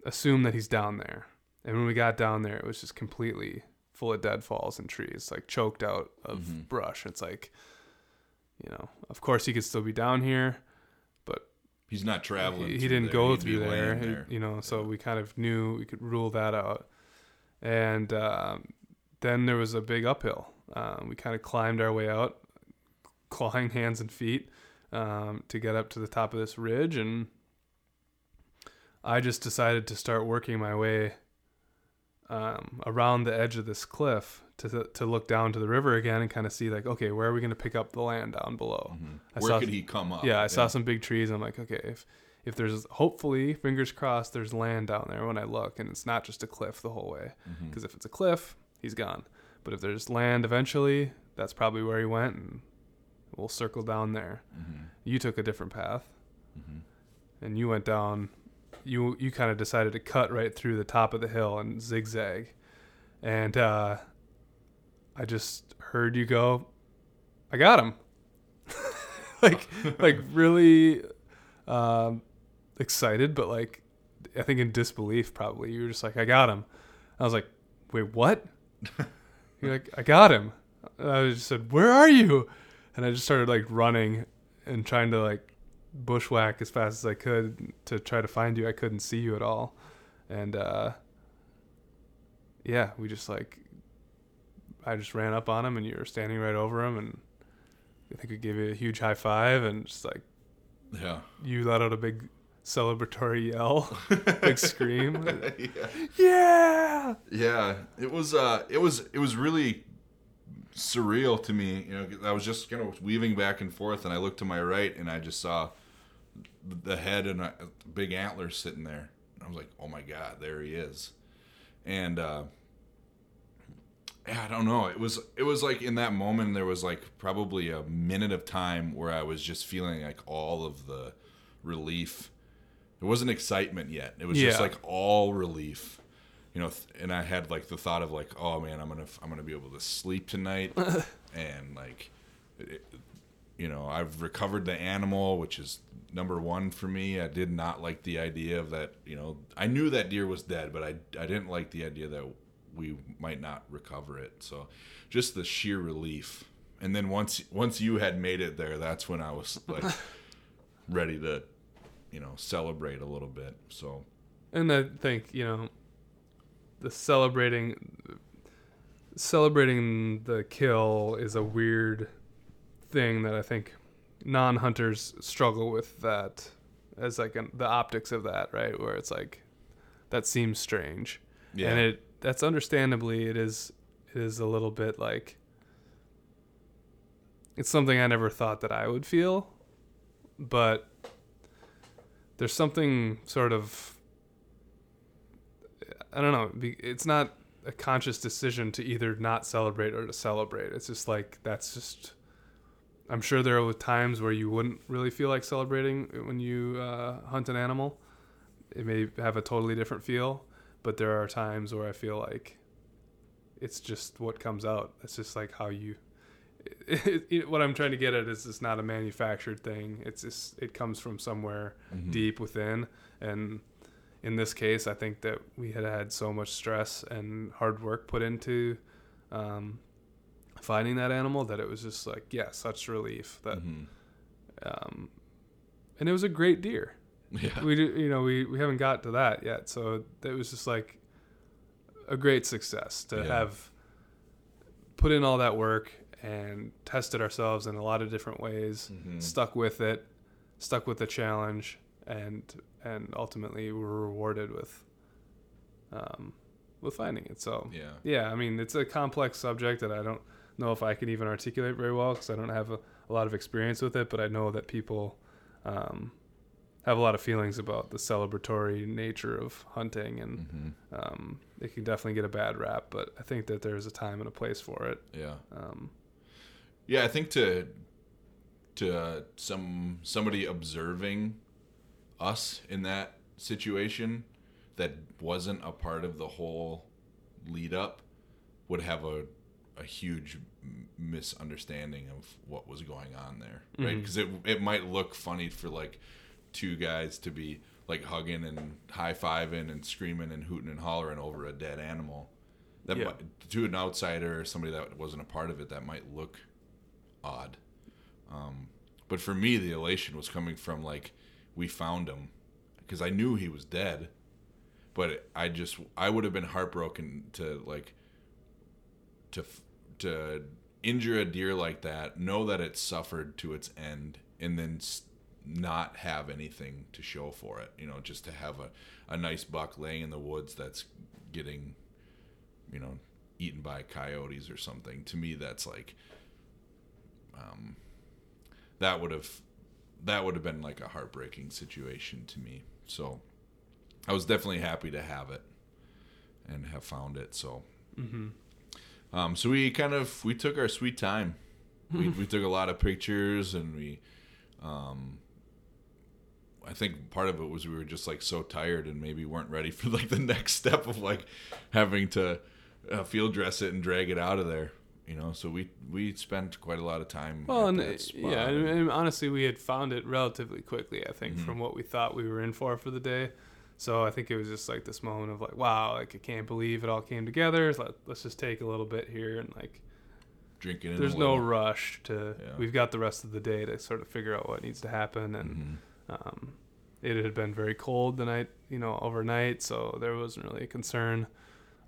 A: assume that he's down there. And when we got down there, it was just completely full of deadfalls and trees, like choked out of
B: Mhm.
A: brush. It's like, you know, of course he could still be down here, but
B: He's not traveling.
A: he, he didn't
B: there.
A: go
B: He'd
A: through there,
B: laying
A: you know. So we kind of knew we could rule that out. And um, then there was a big uphill. Um, we kind of climbed our way out, clawing hands and feet um, to get up to the top of this ridge, and I just decided to start working my way um, around the edge of this cliff to to look down to the river again and kind of see like, okay, where are we going to pick up the land down below?
B: Mhm. Where could he come up?
A: Yeah, I saw some big trees. I'm like, okay, if if there's hopefully, fingers crossed, there's land down there when I look, and it's not just a cliff the whole way. Because if it's a cliff, he's gone. But if there's land eventually, that's probably where he went, and we'll circle down there.
B: Mhm.
A: You took a different path,
B: Mhm.
A: and you went down. You you kind of decided to cut right through the top of the hill and zigzag, and uh, I just heard you go. I got him. like like really um, excited, but like I think in disbelief probably. You were just like, I got him. I was like, wait, what? You're like, I got him. And I just said, where are you? And I just started like running and trying to like bushwhack as fast as I could to try to find you. I couldn't see you at all. And uh, yeah, we just like I just ran up on him and you were standing right over him and I think we gave you a huge high five and just like
B: Yeah.
A: you let out a big celebratory yell, big scream.
B: yeah.
A: Yeah.
B: Yeah, it was uh it was it was really surreal to me, you know, I was just kind of weaving back and forth and I looked to my right and I just saw the head and a big antler sitting there. I was like, "Oh my god, there he is." And uh I don't know. It was it was like in that moment there was like probably a minute of time where I was just feeling like all of the relief. It wasn't excitement yet. It was just like all relief you know th- and i had like the thought of like oh man i'm gonna i'm gonna be able to sleep tonight and like it, you know i've recovered the animal which is number one for me. I did not like the idea of that you know i knew that deer was dead but i i didn't like the idea that we might not recover it. So just the sheer relief. And then once once you had made it there that's when i was like ready to you know celebrate a little bit. So
A: And I think, you know, the celebrating celebrating the kill is a weird thing that I think non-hunters struggle with that as like an, the optics of that, right? Where it's like that seems strange.
B: yeah
A: And it that's understandably it is it is a little bit like it's something I never thought that I would feel, but there's something sort of I don't know, it's not a conscious decision to either not celebrate or to celebrate. It's just like that's just I'm sure there are times where you wouldn't really feel like celebrating when you uh, hunt an animal. It may have a totally different feel, but there are times where I feel like it's just what comes out. It's just like how you. It, it, what I'm trying to get at is it's not a manufactured thing. It's just it comes from somewhere
B: Mhm.
A: deep within, and in this case, I think that we had had so much stress and hard work put into um, finding that animal that it was just like yeah, such relief that,
B: Mhm.
A: um, and it was a great deer
B: yeah
A: we do, you know we, we haven't got to that yet so it was just like a great success to
B: Yeah.
A: have put in all that work and tested ourselves in a lot of different ways
B: Mhm.
A: stuck with it stuck with the challenge and and ultimately were rewarded with um with finding it so
B: yeah
A: yeah i mean it's a complex subject that i don't know if i can even articulate very well because i don't have a, a lot of experience with it but i know that people um, have a lot of feelings about the celebratory nature of hunting and
B: Mhm.
A: um, it can definitely get a bad rap but i think that there's a time and a place for it
B: yeah
A: um,
B: Yeah, I think to to some somebody observing us in that situation that wasn't a part of the whole lead up would have a a huge misunderstanding of what was going on there, right? Because it it might look funny for like two guys to be like hugging and high fiving and screaming and hooting and hollering over a dead animal. That
A: Yeah.
B: might, to an outsider or somebody that wasn't a part of it, that might look odd. Um, but for me, the elation was coming from like we found him because I knew he was dead, but I just I would have been heartbroken to like to to injure a deer like that, know that it suffered to its end, and then not have anything to show for it. You know, just to have a, a nice buck laying in the woods that's getting, you know, eaten by coyotes or something. To me, that's like, um, that would have, that would have been like a heartbreaking situation to me. So, I was definitely happy to have it and have found it. So, um, so we kind of we took our sweet time. We, we took a lot of pictures and we, um, I think part of it was we were just like so tired and maybe weren't ready for like the next step of like having to uh, field dress it and drag it out of there. You know, so we we spent quite a lot of time.
A: Well, and
B: that
A: uh, yeah, and, and honestly, we had found it relatively quickly. I think
B: Mm-hmm.
A: from what we thought we were in for for the day. So I think it was just like this moment of like, wow, like I can't believe it all came together. Let, let's just take a little bit here and like,
B: drinking. in
A: there's no rush to.
B: Yeah.
A: We've got the rest of the day to sort of figure out what needs to happen, and
B: Mm-hmm.
A: um, it had been very cold the night, you know, overnight, so there wasn't really a concern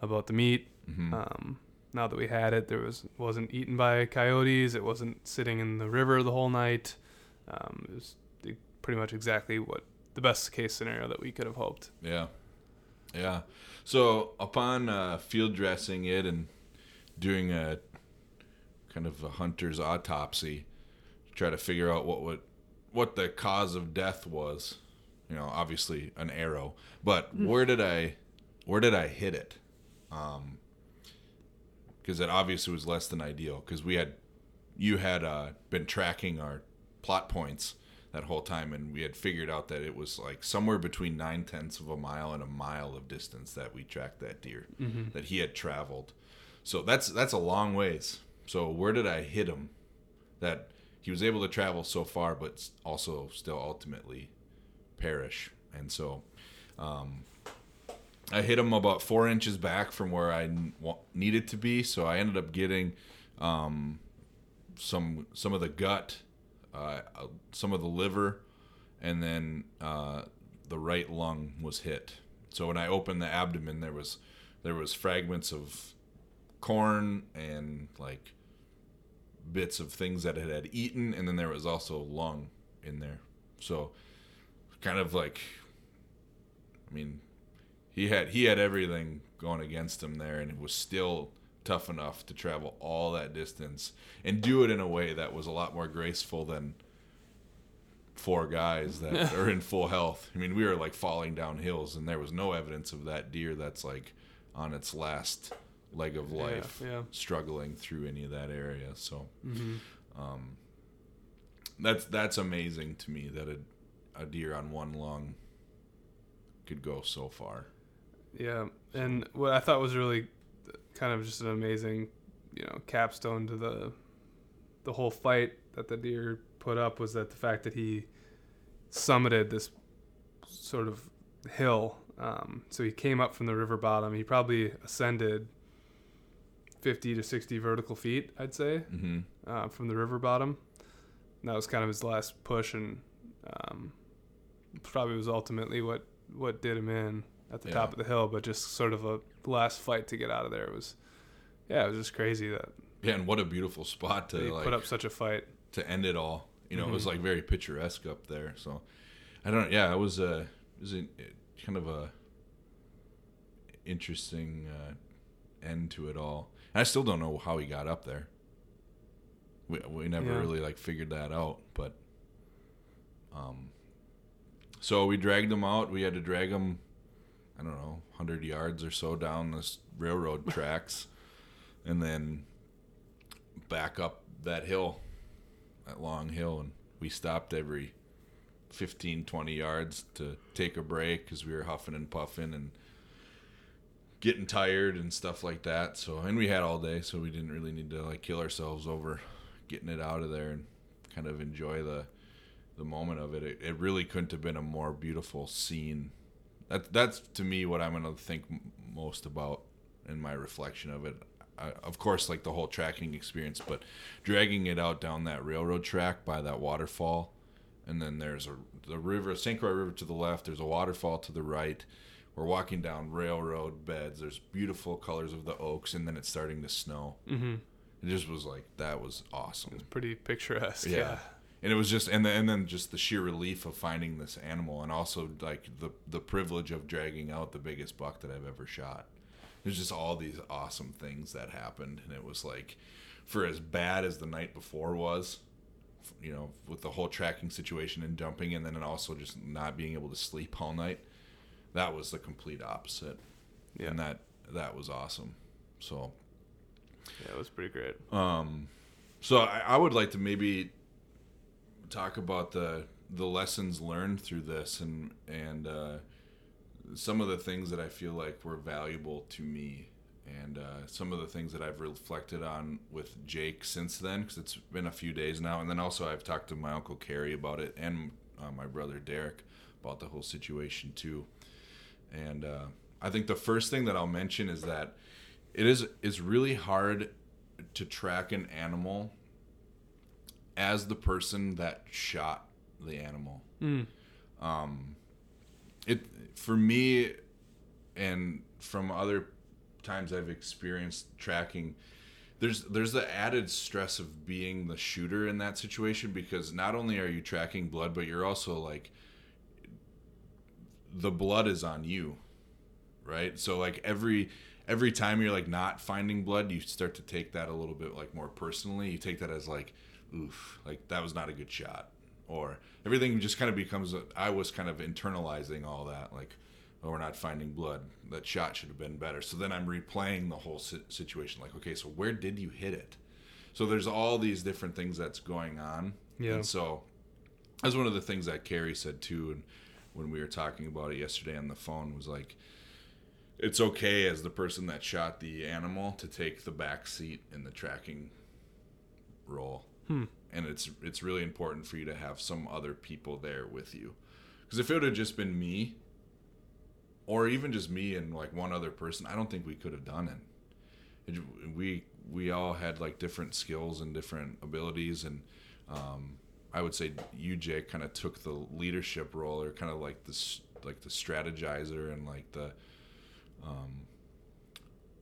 A: about the meat.
B: Mm-hmm.
A: Um, now that we had it, there was wasn't eaten by coyotes. It wasn't sitting in the river the whole night. Um, it was pretty much exactly what the best case scenario that we could have hoped.
B: Yeah, yeah. So upon uh, field dressing it and doing a kind of a hunter's autopsy, to try to figure out what would what the cause of death was. You know, obviously an arrow, but where did I where did I hit it? Um, because it obviously was less than ideal. Because we had you had uh, been tracking our plot points that whole time, and we had figured out that it was like somewhere between nine tenths of a mile and a mile of distance that we tracked that deer that he had traveled. So that's that's a long ways. So where did I hit him? That he was able to travel so far, but also still ultimately perish. And so um, I hit him about four inches back from where I needed to be. So I ended up getting um, some some of the gut, uh, uh, some of the liver, and then uh, the right lung was hit. So when I opened the abdomen, there was there was fragments of corn and like bits of things that it had eaten, and then there was also lung in there. So kind of like, I mean, he had he had everything going against him there, and it was still tough enough to travel all that distance and do it in a way that was a lot more graceful than four guys that are in full health. I mean, we were like falling down hills, and there was no evidence of that deer that's like on its last leg of life,
A: yeah.
B: struggling through any of that area. So
A: Mm-hmm.
B: um, that's that's amazing to me that a, a deer on one lung could go so far.
A: Yeah, and what I thought was really kind of just an amazing, you know, capstone to the the whole fight that the deer put up was that the fact that he summited this sort of hill. Um, so he came up from the river bottom. He probably ascended fifty to sixty vertical feet, I'd say,
B: Mm-hmm.
A: uh, from the river bottom. And that was kind of his last push, and um, probably was ultimately what what did him in at the top of the hill. But just sort of a last fight to get out of there was, yeah, it was just crazy that
B: Yeah, and what a beautiful spot to like
A: put up such a fight.
B: to end it all. You know, it was
A: Mhm.
B: like very picturesque up there. So I don't. Yeah, it was a it was a, kind of a interesting uh, end to it all. And I still don't know how he got up there. We we never
A: Yeah.
B: really like figured that out, but um. So we dragged him out. We had to drag him, I don't know, hundred yards or so down this railroad tracks, and then back up that hill, that long hill, and we stopped every 15, 20 yards to take a break because we were huffing and puffing and getting tired and stuff like that. So, and we had all day, so we didn't really need to like kill ourselves over getting it out of there and kind of enjoy the the moment of it. It, it really couldn't have been a more beautiful scene. That that's to me what I'm gonna think most about in my reflection of it. I, of course, like the whole tracking experience, but dragging it out down that railroad track by that waterfall, and then there's a the river, St. Croix River to the left. There's a waterfall to the right. We're walking down railroad beds. There's beautiful colors of the oaks, and then it's starting to snow.
A: Mm-hmm.
B: It just was like that was awesome.
A: Pretty picturesque.
B: Yeah.
A: Yeah.
B: And it was just and then and then just the sheer relief of finding this animal and also like the the privilege of dragging out the biggest buck that I've ever shot. There's just all these awesome things that happened and it was like for as bad as the night before was, you know, with the whole tracking situation and dumping and then also just not being able to sleep all night, that was the complete opposite.
A: Yeah.
B: And that that was awesome. So
A: Yeah, it was pretty great.
B: um, so I, I would like to maybe talk about the the lessons learned through this and and uh, some of the things that I feel like were valuable to me and uh, some of the things that I've reflected on with Jake since then because it's been a few days now. And then also I've talked to my uncle Kerry about it and uh, my brother Derek about the whole situation too. And uh, I think the first thing that I'll mention is that it is it's really hard to track an animal as the person that shot the animal.
A: Mm.
B: Um, it for me, and from other times I've experienced tracking, there's there's the added stress of being the shooter in that situation because not only are you tracking blood, but you're also like the blood is on you, right? So like every every time you're like not finding blood, you start to take that a little bit like more personally. You take that as like, oof, like that was not a good shot, or everything just kind of becomes. A, I was kind of internalizing all that, like, oh, we're not finding blood. That shot should have been better. So then I'm replaying the whole situation, like, okay, so where did you hit it? So there's all these different things that's going on,
A: Yeah.
B: and so that's one of the things that Kerry said too, and when we were talking about it yesterday on the phone was like it's okay as the person that shot the animal to take the back seat in the tracking role
A: Hmm.
B: and it's it's really important for you to have some other people there with you. Because if it would have just been me or even just me and like one other person i don't think we could have done it, we we all had like different skills and different abilities and um, i would say you jake kind of took the leadership role or kind of like this like the strategizer and like the um,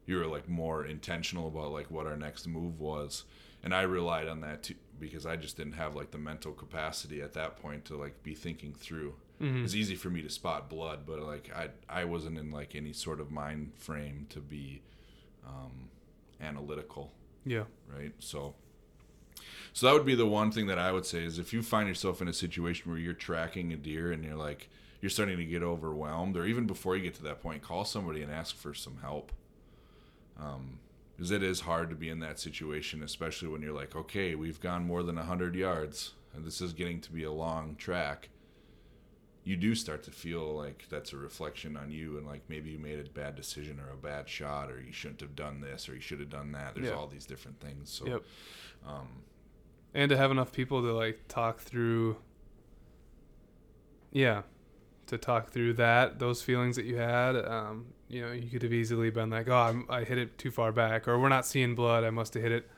B: you were like more intentional about like what our next move was and i relied on that too because i just didn't have like the mental capacity at that point to like be thinking through
A: Mhm.
B: it's easy for me to spot blood but like i i wasn't in like any sort of mind frame to be um analytical
A: Yeah.
B: right so so that would be the one thing that i would say is if you find yourself in a situation where you're tracking a deer and you're like you're starting to get overwhelmed or even before you get to that point call somebody and ask for some help um because it is hard to be in that situation especially when you're like okay we've gone more than 100 yards and this is getting to be a long track. You do start to feel like that's a reflection on you and like maybe you made a bad decision or a bad shot or you shouldn't have done this or you should have done that. There's all these different things. So
A: Yep.
B: um
A: and to have enough people to like talk through yeah to talk through that those feelings that you had um, you know you could have easily been like oh I'm, i hit it too far back or we're not seeing blood i must have hit it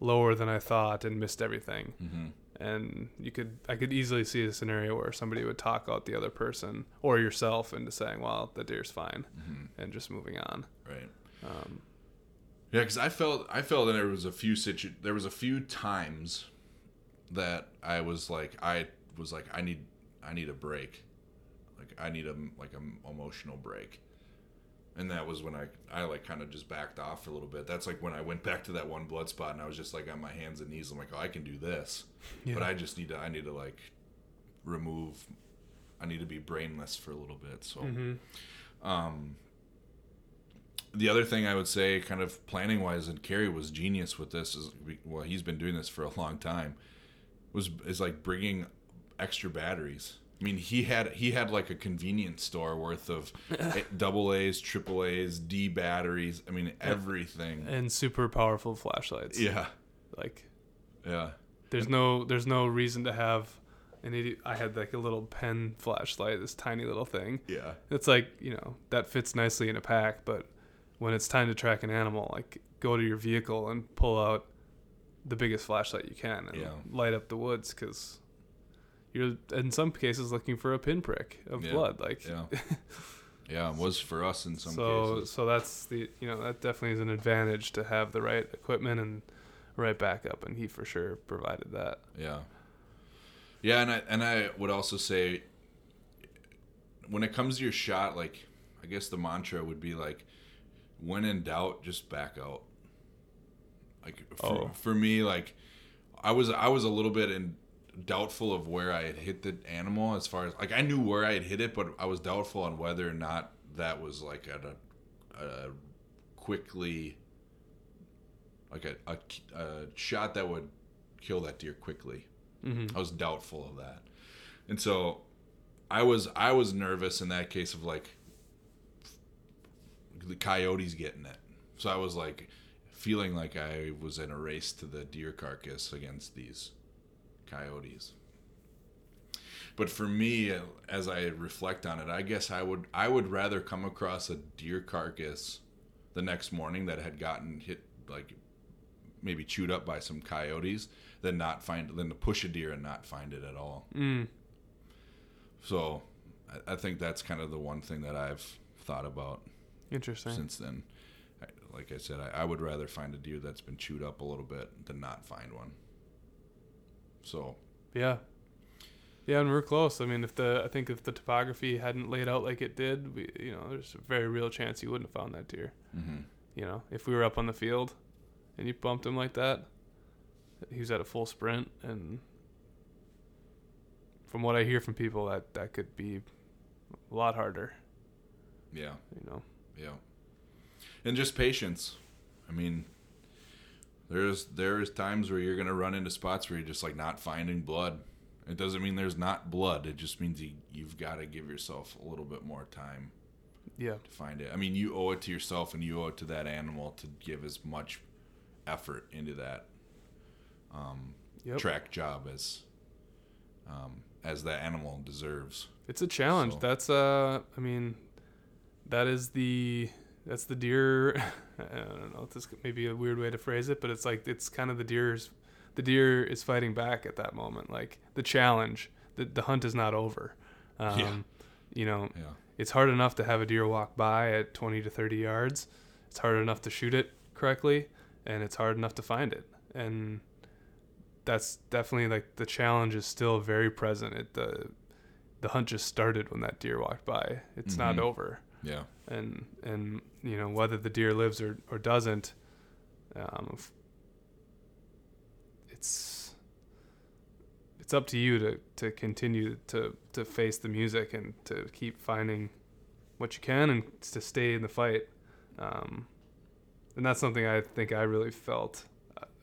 A: lower than i thought and missed everything
B: mhm.
A: and you could i could easily see a scenario where somebody would talk out the other person or yourself into saying well the deer's fine
B: Mhm.
A: and just moving on
B: right
A: um,
B: Yeah, because I felt I felt that there was a few situ there was a few times that I was like I was like I need I need a break, like I need a like an emotional break, and that was when I I like kind of just backed off for a little bit. That's like when I went back to that one blood spot and I was just like on my hands and knees. I'm like, oh, I can do this,
A: yeah.
B: but I just need to I need to like remove. I need to be brainless for a little bit. So.
A: Mhm.
B: Um, the other thing I would say, kind of planning wise, and Kerry was genius with this. Is well, he's been doing this for a long time. was is like bringing extra batteries. I mean, he had he had like a convenience store worth of double A's, triple A's, D batteries. I mean, everything.
A: and super powerful flashlights.
B: Yeah,
A: Like
B: yeah,
A: there's no there's no reason to have an idiot. I had like a little pen flashlight, this tiny little thing.
B: yeah,
A: It's like you know that fits nicely in a pack, but when it's time to track an animal, like go to your vehicle and pull out the biggest flashlight you can and
B: Yeah.
A: light up the woods because you're in some cases looking for a pinprick of
B: Yeah.
A: blood. Like
B: yeah, yeah. It was for us in some
A: so
B: cases.
A: so that's the you know that definitely is an advantage to have the right equipment and right backup, and he for sure provided that.
B: Yeah. Yeah, and I and I would also say when it comes to your shot, like I guess the mantra would be like when in doubt, just back out. Like for,
A: Oh.
B: for me, like I was I was a little bit in doubtful of where I had hit the animal as far as like I knew where I had hit it, but I was doubtful on whether or not that was like at a, a quickly like a, a, a shot that would kill that deer quickly.
A: Mm-hmm.
B: I was doubtful of that, and so I was I was nervous in that case of like the coyotes getting it. So I was like feeling like I was in a race to the deer carcass against these coyotes. But for me, as I reflect on it, I guess I would I would rather come across a deer carcass the next morning that had gotten hit like maybe chewed up by some coyotes than not find than to push a deer and not find it at all.
A: Mm.
B: So I, I think that's kind of the one thing that I've thought about
A: Interesting.
B: since then. I, like I said, I, I would rather find a deer that's been chewed up a little bit than not find one. So
A: Yeah. Yeah, and we're close. I mean, if the I think if the topography hadn't laid out like it did, we you know, there's a very real chance you wouldn't have found that deer.
B: mhm.
A: You know, if we were up on the field and you bumped him like that, he was at a full sprint, and from what I hear from people, that that could be a lot harder.
B: yeah,
A: You know.
B: yeah, and just patience. I mean, there's there's times where you're gonna run into spots where you're just like not finding blood. It doesn't mean there's not blood. It just means you you've got to give yourself a little bit more time.
A: Yeah.
B: to find it. I mean, you owe it to yourself and you owe it to that animal to give as much effort into that um,
A: Yep.
B: track job as um, as that animal deserves.
A: It's a challenge.
B: So-
A: That's uh I mean that is the that's the deer I don't know, this may be a weird way to phrase it, but it's like it's kind of the deer's the deer is fighting back at that moment. Like the challenge. The the hunt is not over. Um
B: Yeah.
A: you know,
B: Yeah,
A: it's hard enough to have a deer walk by at 20 to 30 yards. It's hard enough to shoot it correctly, and it's hard enough to find it. And that's definitely like the challenge is still very present. It the the hunt just started when that deer walked by. It's not
B: Mhm.
A: over.
B: Yeah,
A: And and you know whether the deer lives or or doesn't, um, it's it's up to you to to continue to to face the music and to keep finding what you can and to stay in the fight. Um, and that's something I think I really felt.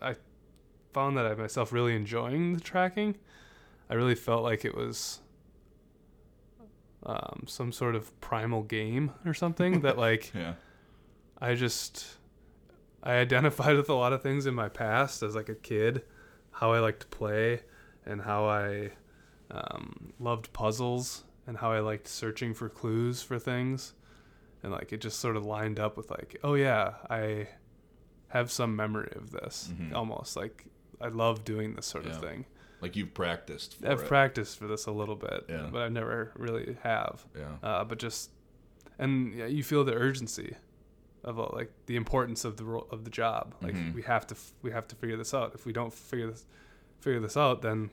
A: I I found that I myself really enjoying the tracking. I really felt like it was um, some sort of primal game or something that like
B: yeah,
A: I just I identified with a lot of things in my past as like a kid, how I liked to play, and how I um, loved puzzles, and how I liked searching for clues for things, and like it just sort of lined up with like, oh yeah, I have some memory of this,
B: Mhm.
A: almost like I love doing this sort of thing.
B: Like you've practiced. For
A: I've
B: it.
A: practiced for this a little bit,
B: Yeah.
A: but I've never really have
B: yeah,
A: uh, but just and yeah, you feel the urgency of uh, like the importance of the ro- of the job. Like
B: Mhm.
A: we have to f- we have to figure this out. If we don't figure this figure this out, then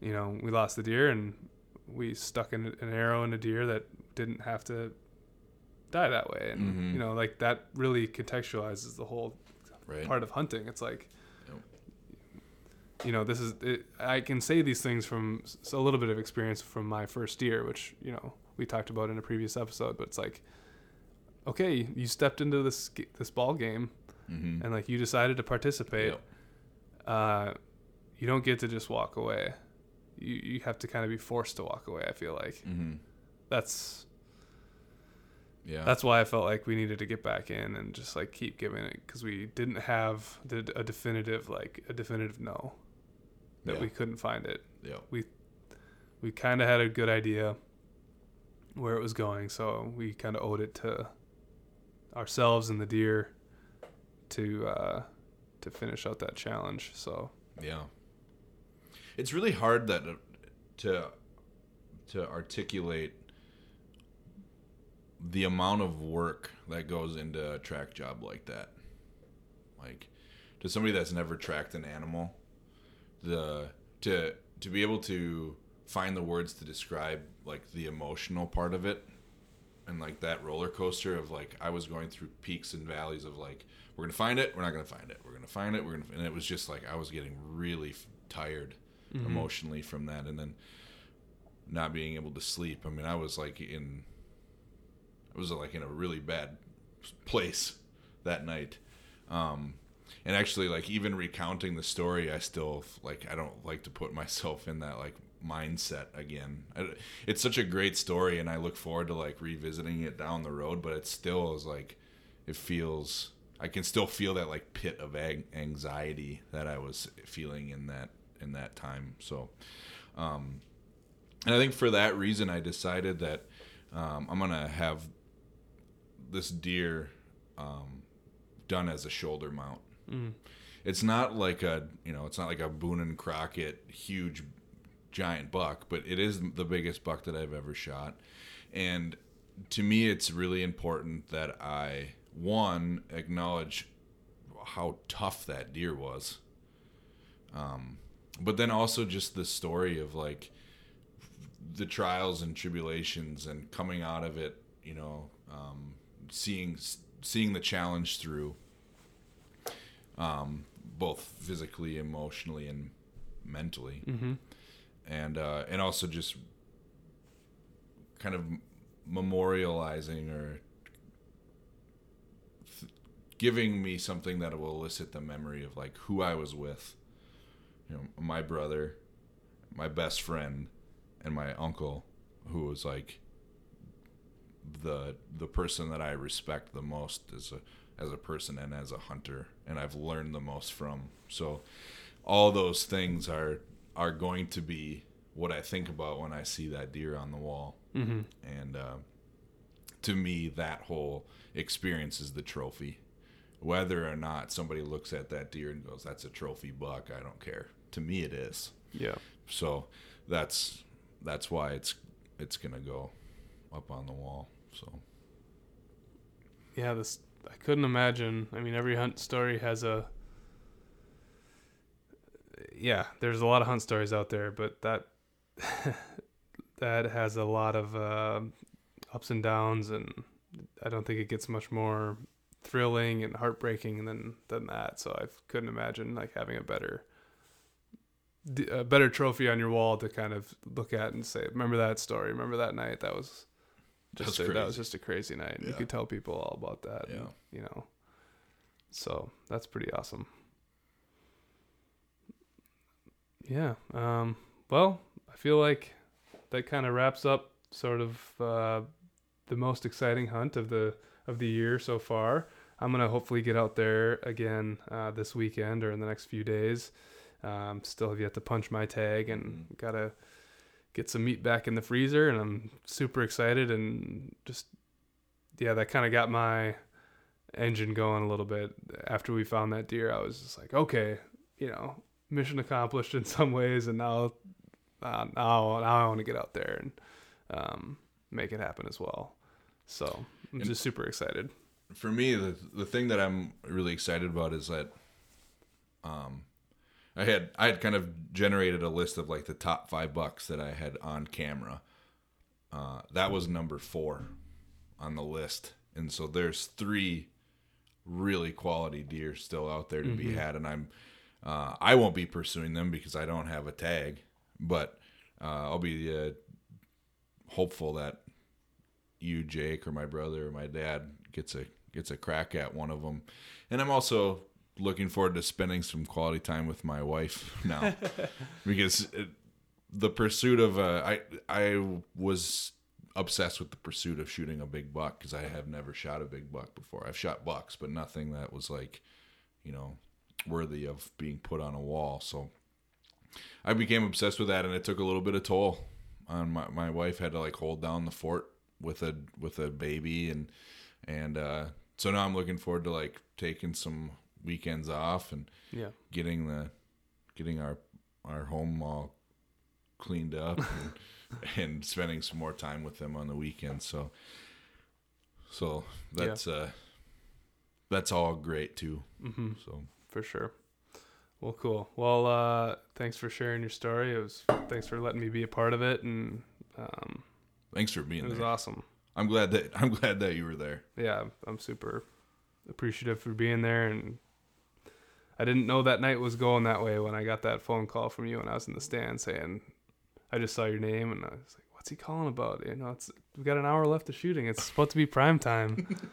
A: you know we lost the deer and we stuck in an arrow in a deer that didn't have to die that way. And
B: Mhm.
A: you know like that really contextualizes the whole
B: right.
A: part of hunting. It's like. You know, this is. It, I can say these things from a little bit of experience from my first year, which you know we talked about in a previous episode. But it's like, okay, you stepped into this this ball game,
B: Mm-hmm.
A: and like you decided to participate.
B: Yep.
A: Uh, you don't get to just walk away. You you have to kind of be forced to walk away. I feel like
B: Mm-hmm.
A: that's
B: Yeah.
A: that's why I felt like we needed to get back in and just like keep giving it because we didn't have a definitive like a definitive no that
B: Yeah.
A: we couldn't find it.
B: yeah.
A: We we kind of had a good idea where it was going, so we kind of owed it to ourselves and the deer to uh, to finish out that challenge. So
B: Yeah. It's really hard that uh, to to articulate the amount of work that goes into a track job like that. Like to somebody that's never tracked an animal, the to to be able to find the words to describe like the emotional part of it and like that roller coaster of like I was going through peaks and valleys of like we're gonna find it, we're not gonna find it, we're gonna find it, we're gonna, and it was just like I was getting really f- tired emotionally from that, and then not being able to sleep. I mean, I was like in, I was like in a really bad place that night, um, and actually like even recounting the story, I still like I don't like to put myself in that like mindset again. It's such a great story, and I look forward to like revisiting it down the road. But it still is like it feels. I can still feel that like pit of anxiety that I was feeling in that in that time. So, um, and I think for that reason, I decided that um, I'm gonna have this deer um, done as a shoulder mount.
A: Mm,
B: It's not like a you know, it's not like a Boone and Crockett huge giant buck, but it is the biggest buck that I've ever shot. And to me, it's really important that I one acknowledge how tough that deer was. Um, but then also just the story of like the trials and tribulations and coming out of it, you know, um, seeing seeing the challenge through, um, both physically, emotionally, and mentally,
A: mm-hmm.
B: and uh, and also just kind of memorializing or th- giving me something that will elicit the memory of like who I was with, you know, my brother, my best friend, and my uncle, who was like the the person that I respect the most as a as a person and as a hunter, and I've learned the most from. So, all those things are are going to be what I think about when I see that deer on the wall,
A: Mm-hmm.
B: and uh, to me, that whole experience is the trophy. Whether or not somebody looks at that deer and goes, "That's a trophy buck," I don't care. To me, it is.
A: Yeah.
B: So that's that's why it's it's gonna go up on the wall. So
A: Yeah, this I couldn't imagine. I mean, every hunt story has a yeah. There's a lot of hunt stories out there, but that that has a lot of uh, ups and downs, and I don't think it gets much more thrilling and heartbreaking than than that. So I couldn't imagine like having a better a better trophy on your wall to kind of look at and say, "Remember that story? Remember that night? That was just a, that was just a crazy night." And You
B: Yeah.
A: could tell people all about that. and, you know. So that's pretty awesome. Yeah. Um, well, I feel like that kind of wraps up sort of uh, the most exciting hunt of the of the year so far. I'm gonna hopefully get out there again uh, this weekend or in the next few days. Um, still have yet to punch my tag and gotta get some meat back in the freezer, and I'm super excited and just yeah, that kind of got my engine going a little bit after we found that deer. I was just like, okay, you know, mission accomplished in some ways, and now uh, now now I want to get out there and um, make it happen as well. So I'm
B: And-
A: just super excited.
B: for me, the the thing that I'm really excited about is that, um, I had I had kind of generated a list of like the top five bucks that I had on camera. Uh, that was number four on the list, and so there's three really quality deer still out there to be had, and I'm uh, I won't be pursuing them because I don't have a tag, but uh, I'll be uh, hopeful that you, Jake, or my brother or my dad gets a gets a crack at one of them. And I'm also looking forward to spending some quality time with my wife now because it, the pursuit of uh, I I was obsessed with the pursuit of shooting a big buck because I have never shot a big buck before. I've shot bucks, but nothing that was like, you know, worthy of being put on a wall. So I became obsessed with that, and it took a little bit of toll on my my wife. Had to like hold down the fort with a with a baby, and and uh, so now I'm looking forward to like taking some weekends off and
A: Yeah.
B: getting the getting our our home all cleaned up and, and spending some more time with them on the weekends. So so that's uh that's all great too.
A: Mm-hmm.
B: So
A: For sure. Well, cool. Well, uh, thanks for sharing your story. It was thanks for letting me be a part of it, and um,
B: thanks for being
A: it was
B: there.
A: awesome.
B: I'm glad that I'm glad that you were there.
A: Yeah, I'm super appreciative for being there, and I didn't know that night was going that way when I got that phone call from you when I was in the stand saying, I just saw your name, and I was like, "What's he calling about?" You know, it's we got an hour left of shooting. It's supposed to be prime time.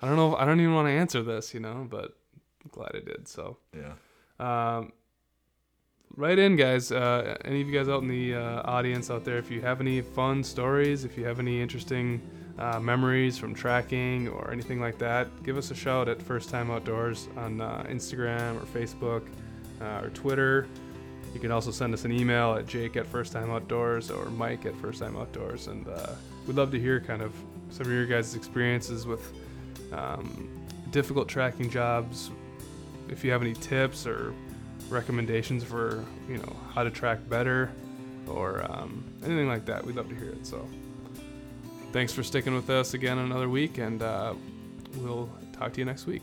A: I don't know. I don't even want to answer this, you know, but I'm glad I did. So.
B: Yeah.
A: Um, write in, guys. Uh, any of you guys out in the uh, audience out there, if you have any fun stories, if you have any interesting uh, memories from tracking or anything like that, give us a shout at First Time Outdoors on uh, Instagram or Facebook uh, or Twitter. You can also send us an email at jake at First Time Outdoors or Mike at First Time Outdoors, and uh, we'd love to hear kind of some of your guys' experiences with um, difficult tracking jobs, if you have any tips or recommendations for you know how to track better or um, anything like that we'd love to hear it so thanks for sticking with us again another week and uh, we'll talk to you next week